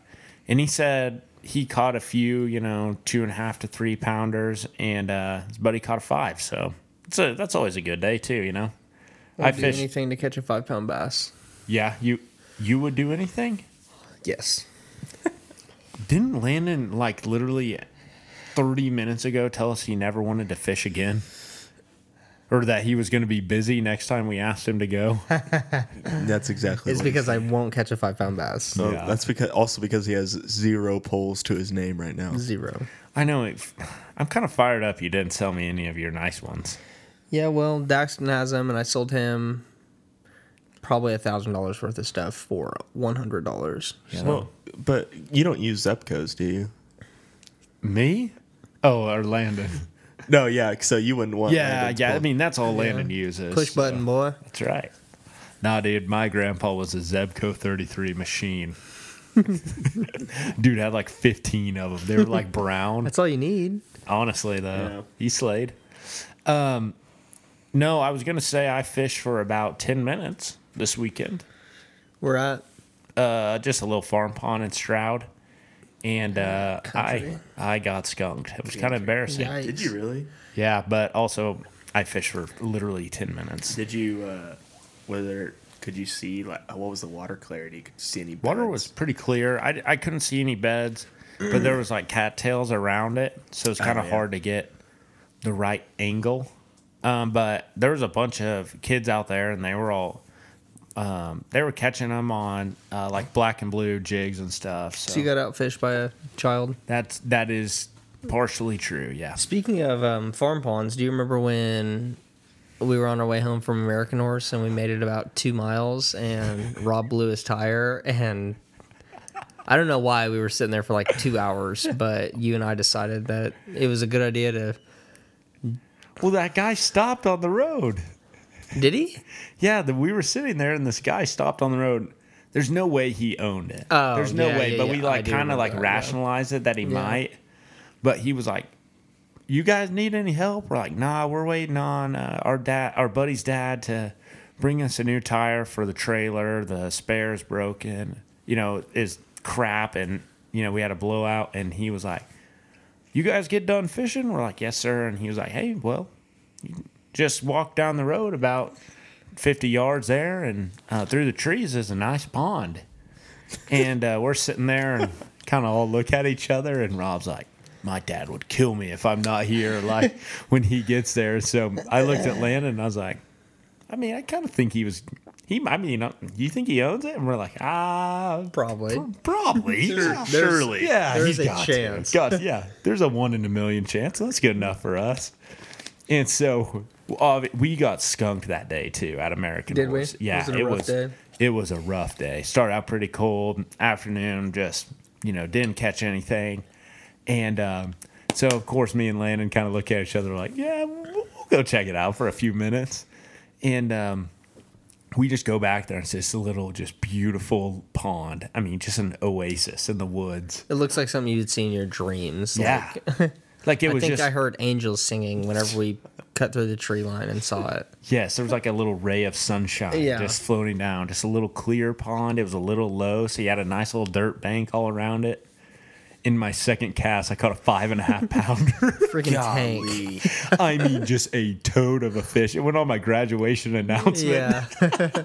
and he said he caught a few, you know, two and a half to three pounders, and uh, his buddy caught a five. So it's a, that's always a good day too, you know. I I'd do fish. anything to catch a five pound bass. Yeah, you you would do anything? Yes. [laughs] Didn't Landon like literally thirty minutes ago tell us he never wanted to fish again? Or that he was going to be busy next time we asked him to go. [laughs] That's exactly. It's what he because I won't catch a five pound bass. So Yeah. that's because also because he has zero poles to his name right now. Zero. I know. It, I'm kind of fired up. You didn't sell me any of your nice ones. Yeah, well, Daxton has them, and I sold him probably a thousand dollars worth of stuff for one hundred dollars. Well, but you don't use Zebcos, do you? Me? Oh, or Landon. No, yeah. So you wouldn't want. Yeah, Landon's yeah. I pole. mean, that's all Landon uses. Push button, so- boy. That's right. Nah, dude, my grandpa was a Zebco 33 machine. [laughs] dude had like 15 of them. They were like brown. That's all you need. Honestly, though, Yeah. he slayed. Um, no, I was gonna say I fished for about 10 minutes this weekend. We're at Uh, just a little farm pond in Stroud, and uh, I I got skunked. It was kind of embarrassing. Yikes. Did you really? Yeah, but also I fished for literally 10 minutes. Did you? uh Whether could you see like what was the water clarity? Could you see any Beds? Water was pretty clear. I, I couldn't see any beds, but there was like cattails around it, so it's kind of yeah. hard to get the right angle. Um, but there was a bunch of kids out there, and they were all um, they were catching them on uh, like black and blue jigs and stuff. So, So you got outfished by a child. that's that is partially true. Yeah. Speaking of um, farm ponds, do you remember when we were on our way home from American Horse and we made it about two miles and [laughs] Rob blew his tire and I don't know why we were sitting there for like two hours, [laughs] but you and I decided that it was a good idea to. Well, that guy stopped on the road. Did he? Yeah, the, we were sitting there, and this guy stopped on the road. There's no way he owned it. Oh, There's no yeah, way, yeah, but yeah. we like kind of like that, rationalized it that he might. But he was like, "You guys need any help?" We're like, "Nah, we're waiting on uh, our dad, our buddy's dad, to bring us a new tire for the trailer. The spare's broken. You know, is crap, and you know we had a blowout." And he was like, "You guys get done fishing?" We're like, "Yes, sir." And he was like, "Hey, well." Just walk down the road about 50 yards there and uh, through the trees is a nice pond and uh, we're sitting there and kind of all look at each other and rob's like my dad would kill me if i'm not here like [laughs] when he gets there so i looked at landon and i was like i mean i kind of think he was He, I mean, uh, you think he owns it? And we're like, ah, Probably. probably, There's- surely, yeah, there's he's a got to. chance. Got- yeah, there's a one in a million chance. That's good enough for us. And so we got skunked that day too at American. Did we? Yeah, Was it a rough day? It was a rough day. Started out pretty cold. Afternoon, just you know, didn't catch anything. And um, so, of course, me and Landon kind of look at each other like, yeah, we'll, we'll go check it out for a few minutes. And um, we just go back there and it's this little, just beautiful pond. I mean, just an oasis in the woods. It looks like something you'd see in your dreams. Yeah. Like, [laughs] Like it I was I think just I heard angels singing whenever we cut through the tree line and saw it. Yes, there was like a little ray of sunshine Yeah. just floating down, just a little clear pond. It was a little low, so you had a nice little dirt bank all around it. In my second cast, I caught a five and a half pounder. [laughs] Freaking tank. I mean, just a toad of a fish. It went on my graduation announcement. Yeah. [laughs]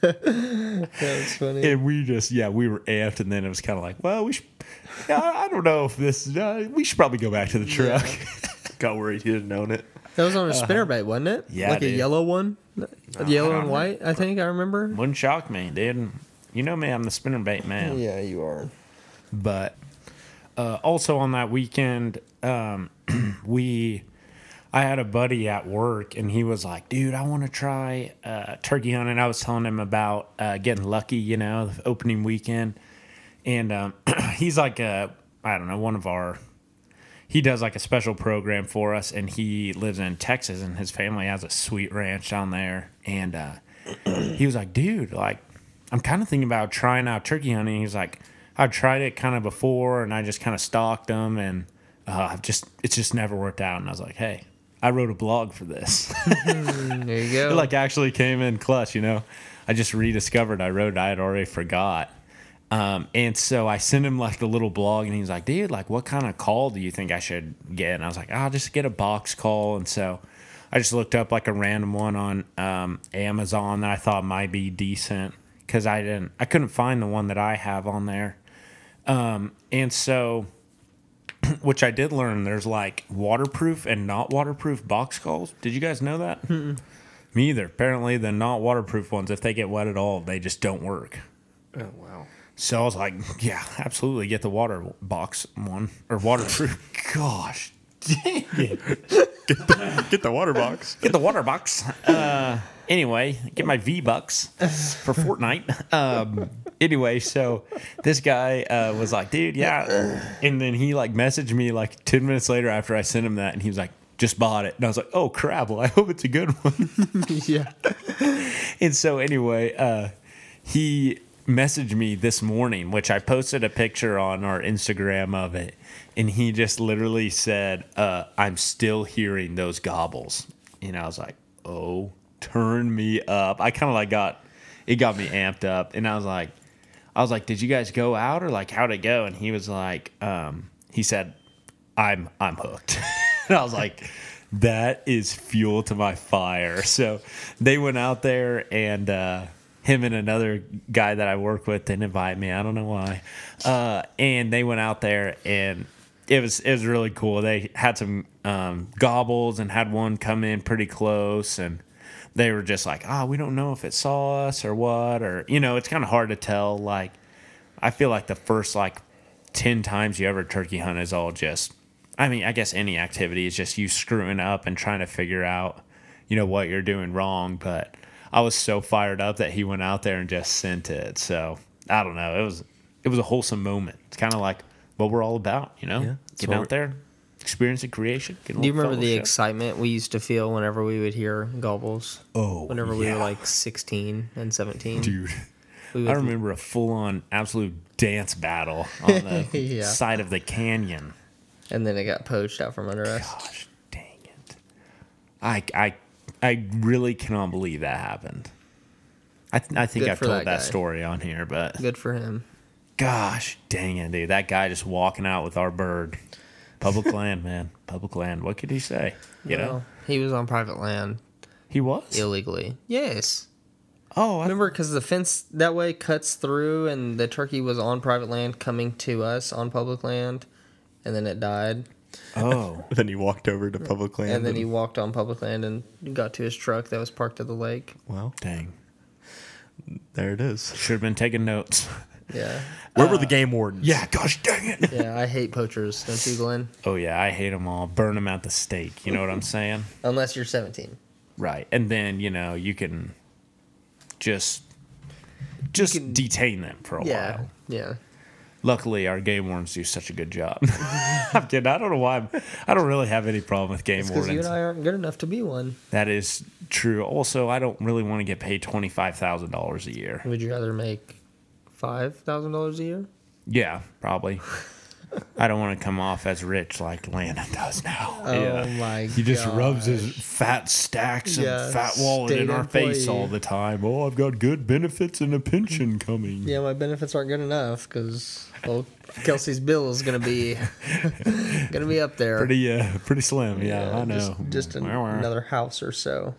That's funny. And we just, yeah, we were amped. And then it was kind of like, well, we should, yeah, I don't know if this, uh, we should probably go back to the truck. [laughs] Got worried he didn't own it. That was on a spinnerbait, wasn't it? Uh-huh. Yeah, Like a yellow one? A yellow and white, I think I remember. Wouldn't shock me, dude. You know me, I'm the spinnerbait man. Yeah, you are. but uh, also on that weekend um, [clears throat] we i had a buddy at work and he was like dude i want to try uh, turkey hunting i was telling him about uh, getting lucky you know the opening weekend and um, [clears throat] he's like a i don't know one of our he does like a special program for us and he lives in texas and his family has a sweet ranch down there and uh, [clears throat] he was like dude like i'm kind of thinking about trying out turkey hunting he's like i've tried it kind of before and i just kind of stalked them and uh, i've just it's just never worked out and i was like hey i wrote a blog for this [laughs] There you go. it like actually came in clutch, you know. I just rediscovered I wrote I had already forgot. Um, and so I sent him like the little blog and he's like, dude, like what kind of call do you think I should get? And I was like, I'll just get a box call. And so I just looked up like a random one on um, Amazon that I thought might be decent because I didn't I couldn't find the one that I have on there. Um, and so [clears throat] which I did learn there's like waterproof and not waterproof box calls. Did you guys know that? Me either. Apparently, the not waterproof ones, if they get wet at all, they just don't work. Oh wow. So I was like, yeah, absolutely, get the water box one or waterproof. [laughs] Gosh, dang it. Get the water box. Get the water box. Uh, anyway, get my V bucks for Fortnite. Um, anyway, so this guy uh, was like, dude, yeah. And then he like messaged me like 10 minutes later after I sent him that. And he was like, just bought it. And I was like, oh, crap. Well, I hope it's a good one. [laughs] yeah. And so anyway, uh, he messaged me this morning, which I posted a picture on our Instagram of it, and he just literally said, uh, "I'm still hearing those gobbles," and I was like, "Oh, turn me up!" I kind of like got it got me amped up, and I was like, I was like, "Did you guys go out or like how'd it go?" And he was like, um, he said, "I'm I'm hooked," [laughs] and I was like. That is fuel to my fire. So they went out there and uh, him and another guy that I work with didn't invite me. I don't know why. Uh, and they went out there and it was it was really cool. They had some um, gobbles and had one come in pretty close and they were just like, "Oh, we don't know if it saw us or what or you know, it's kind of hard to tell like I feel like the first like 10 times you ever turkey hunt is all just I mean, I guess any activity is just you screwing up and trying to figure out, you know, what you're doing wrong. But I was so fired up that he went out there and just sent it. So I don't know. It was it was a wholesome moment. It's kind of like what we're all about, you know, Yeah, getting out there, experiencing creation. Do you remember the excitement we used to feel whenever we would hear gobbles? Oh, Whenever we were like 16 and 17? dude? [laughs] I remember a full on absolute dance battle on the [laughs] Yeah. side of the canyon. And then it got poached out from under us. Gosh, dang it! I I I really cannot believe that happened. I th- I think Good I've told that that, story on here, but Good for him. gosh, dang it, dude! That guy just walking out with our bird, public [laughs] land, man, public land. What could he say? You know, Well, he was on private land he was. illegally. Yes. Oh, I, Remember, because the fence that way cuts through, and the turkey was on private land coming to us on public land, and then it died. Oh, [laughs] Then he walked over to public land. And then he walked on public land and got to his truck that was parked at the lake. Well, dang. There it is. Should have been taking notes. [laughs] Yeah. Where were the uh, game wardens? Yeah, gosh dang it. Yeah, I hate poachers, don't you, Glen? Oh yeah, I hate them all. Burn them at the stake. You know what I'm saying? [laughs] Unless you're 17. Right. And then you know you can just just can- detain them for a Yeah. while. Yeah. Luckily, our game wardens do such a good job. [laughs] I'm kidding. I don't know why. I'm, I don't really have any problem with game Because you and I aren't good enough to be one. That is true. Also, I don't really want to get paid twenty five thousand dollars a year. Would you rather make $5,000 a year? Yeah, probably. I don't want to come off as rich like Landon does now. [laughs] Oh yeah. my He just rubs his fat stacks and fat wallet in our face all the time. Oh, I've got good benefits and a pension coming. Yeah, my benefits aren't good enough because well, Kelsey's bill is gonna be [laughs] gonna be up there. Pretty, uh, pretty slim. Yeah, I know. Just, just an- another house or so.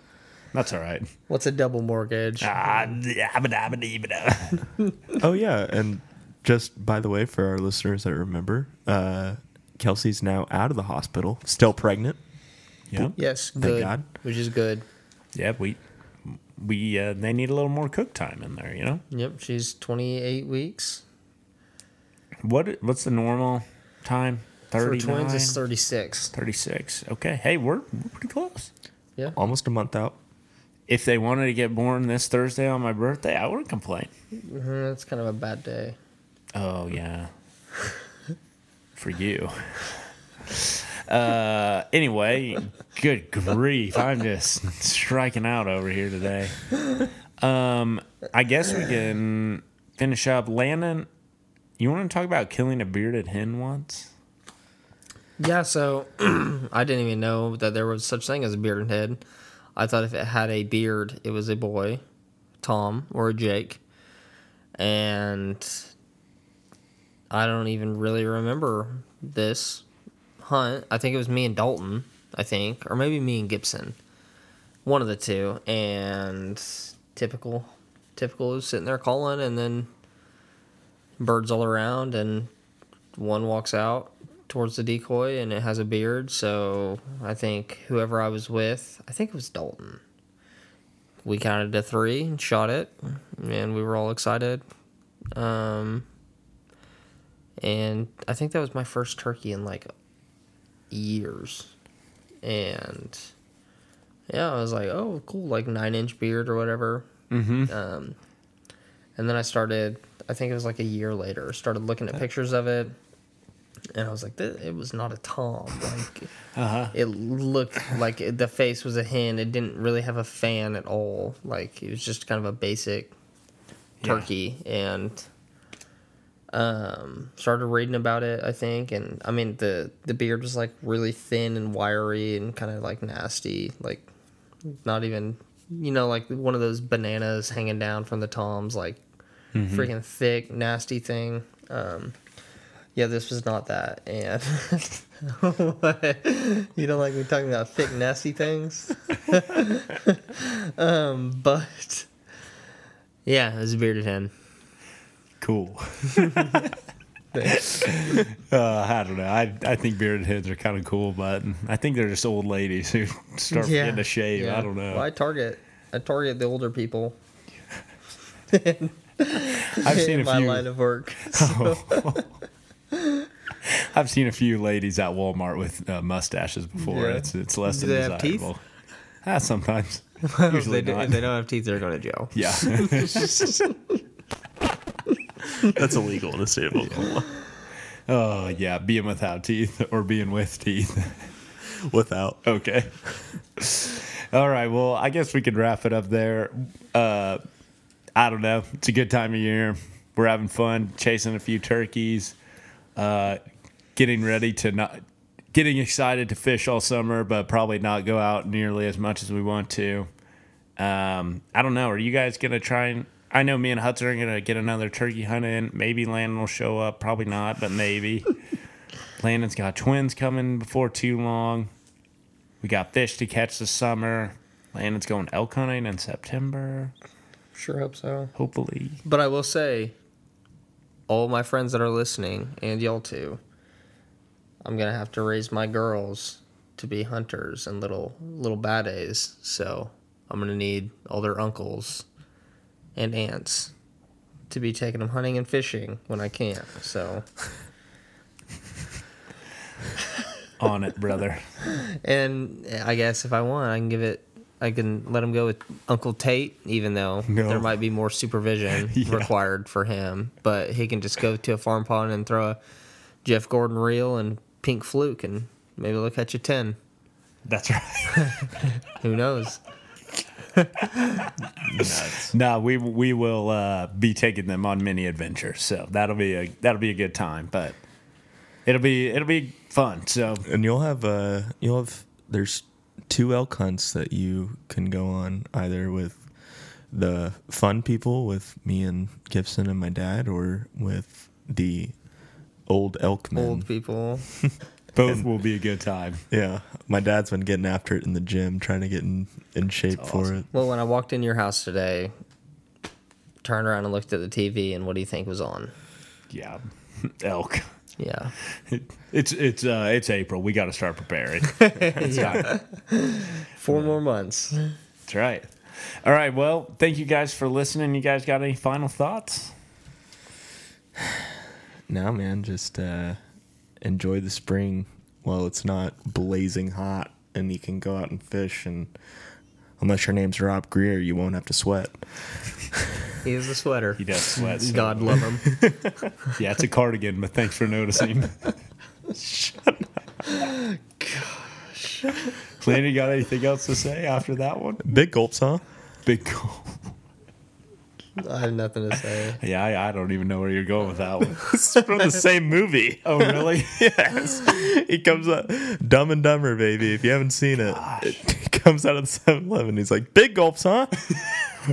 That's all right. What's a double mortgage? Ah, yabba dabba dee ba da. Oh yeah, and just by the way, for our listeners that remember, uh, Kelsey's now out of the hospital, still pregnant. Yep. yes, Thank good. God. Which is good. Yeah, we we uh, they need a little more cook time in there. You know Yep, she's 28 weeks. What? What's the normal time? For Thirty twins, nine. it's 36. 36. Okay. Hey, we're, we're pretty close. Yeah. Almost a month out. If they wanted to get born this Thursday on my birthday, I wouldn't complain. Mhm, That's kind of a bad day. Oh, yeah. [laughs] For you. Uh, anyway, good grief. I'm just striking out over here today. Um, I guess we can finish up. Landon, you want to talk about killing a bearded hen once? Yeah, so [clears throat] I didn't even know that there was such thing as a bearded head. I thought if it had a beard, it was a boy, Tom or Jake. And I don't even really remember this hunt. I think it was me and Dalton, I think, or maybe me and Gibson. One of the two. And typical typical is sitting there calling and then birds all around and one walks out towards the decoy and it has a beard. So i think whoever i was with i think it was dalton. We counted to three and shot it and we were all excited. Um, and i think that was my first turkey in like years. And yeah i was like oh cool like nine inch beard or whatever. Mm-hmm. um, and then I started, I think it was like a year later, started looking at pictures of it. And I was like, it was not a Tom. Like, Uh-huh. it looked like it, the face was a hen. It didn't really have a fan at all. Like, it was just kind of a basic Yeah. turkey. And um, started reading about it, I think. And I mean, the, the beard was like really thin and wiry and kind of like nasty. Like, not even, you know, like one of those bananas hanging down from the toms, like freaking thick, nasty thing. Um, yeah, this was not that. And [laughs] you don't like me talking about thick, nasty things? [laughs] um, but yeah, it was a bearded hen. Cool. [laughs] uh, I don't know. I I think bearded heads are kind of cool, but I think they're just old ladies who start getting to shave. I don't know. Well, I target, I target the older people. I've seen a in my few. line of work. [laughs] I've seen a few ladies at Walmart with uh, mustaches before. Yeah. It's it's less Do than they have teeth? desirable. Ah, sometimes. [laughs] if, Usually they do, not. if they don't have teeth, they're going to jail. [laughs] Yeah. That's illegal in the state of Oklahoma. oh yeah, being without teeth or being with teeth. Without. Okay. All right. Well, I guess we could wrap it up there. Uh, I don't know. It's a good time of year. We're having fun chasing a few turkeys, uh, getting ready to not, getting excited to fish all summer, but probably not go out nearly as much as we want to. Um, I don't know. Are you guys gonna try and? I know me and Hudson are gonna get another turkey hunt in. Maybe Landon will show up. Probably not, but maybe. [laughs] Landon's got twins coming before too long. We got fish to catch this summer. Landon's going elk hunting in September, Sure hope so. hopefully. But I will say, all my friends that are listening, and y'all too, I'm gonna have to raise my girls to be hunters and little little bad A's. So I'm gonna need all their uncles and aunts to be taking them hunting and fishing when I can. So, On it, brother. [laughs] and I guess if I want, I can give it. I can let him go with Uncle Tate, even though No. there might be more supervision [laughs] Yeah. required for him. But he can just go to a farm pond and throw a Jeff Gordon reel and pink fluke, and maybe look at you ten. That's right. [laughs] Who knows? no, [laughs] we we will uh, be taking them on many adventures, so that'll be a that'll be a good time. But it'll be it'll be fun. So And you'll have uh you'll have there's two elk hunts that you can go on either with the fun people with me and Gibson and my dad or with the old elk men. Old people. [laughs] both will be a good time. Yeah. My dad's been getting after it in the gym, trying to get in, in shape for it. Well, when I walked in your house today, turned around and looked at the TV, and what do you think was on? Yeah, [laughs] elk. Yeah. It's it's uh it's April. We got to start preparing. [laughs] yeah. Four more months. That's right. All right. Well, thank you guys for listening. You guys got any final thoughts? [sighs] No, man, just uh, enjoy the spring while it's not blazing hot and you can go out and fish. And unless your name's Rob Greer, you won't have to sweat. He is a sweater. He does sweat. so- God love him. [laughs] Yeah, it's a cardigan, but thanks for noticing. [laughs] Shut up. Gosh. Landon, you got anything else to say after that one? Big gulps, huh? Big goal. I have nothing to say. [laughs] Yeah, I, I don't even know where you're going with that one. [laughs] It's from the same movie. Oh, really? [laughs] yes. He comes up, Dumb and Dumber, baby. If you haven't seen it, it he comes out of the 7 Eleven. He's like, Big gulps, huh?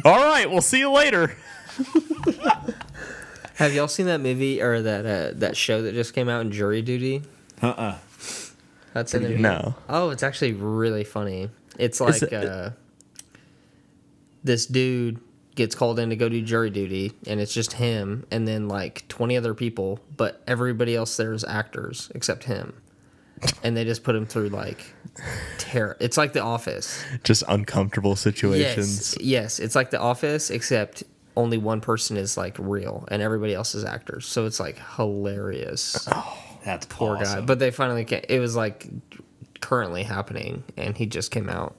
All right, we'll see you later. Have y'all seen that movie or that uh, that show that just came out in Jury Duty? Uh-uh. That's in it. No. Oh, it's actually really funny. It's like it- uh, this dude gets called in to go do jury duty, and it's just him and then like 20 other people, but everybody else there is actors except him. And they just put him through like terror. It's like The Office. Just uncomfortable situations. Yes, yes, it's like The Office, except only one person is like real, and everybody else is actors. So it's like hilarious. Oh, that's Poor guy. But they finally came. It was like currently happening, and he just came out,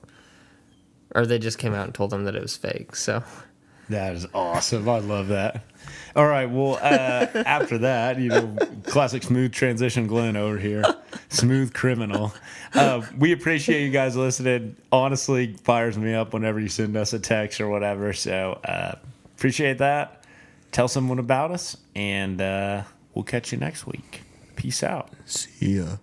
or they just came out and told him that it was fake. So That is awesome. I love that. All right. Well, uh, [laughs] after that, you know, classic smooth transition Glen over here, smooth criminal. Uh, we appreciate you guys listening. Honestly, fires me up whenever you send us a text or whatever. So uh, appreciate that. Tell someone about us, and uh, we'll catch you next week. Peace out. See ya.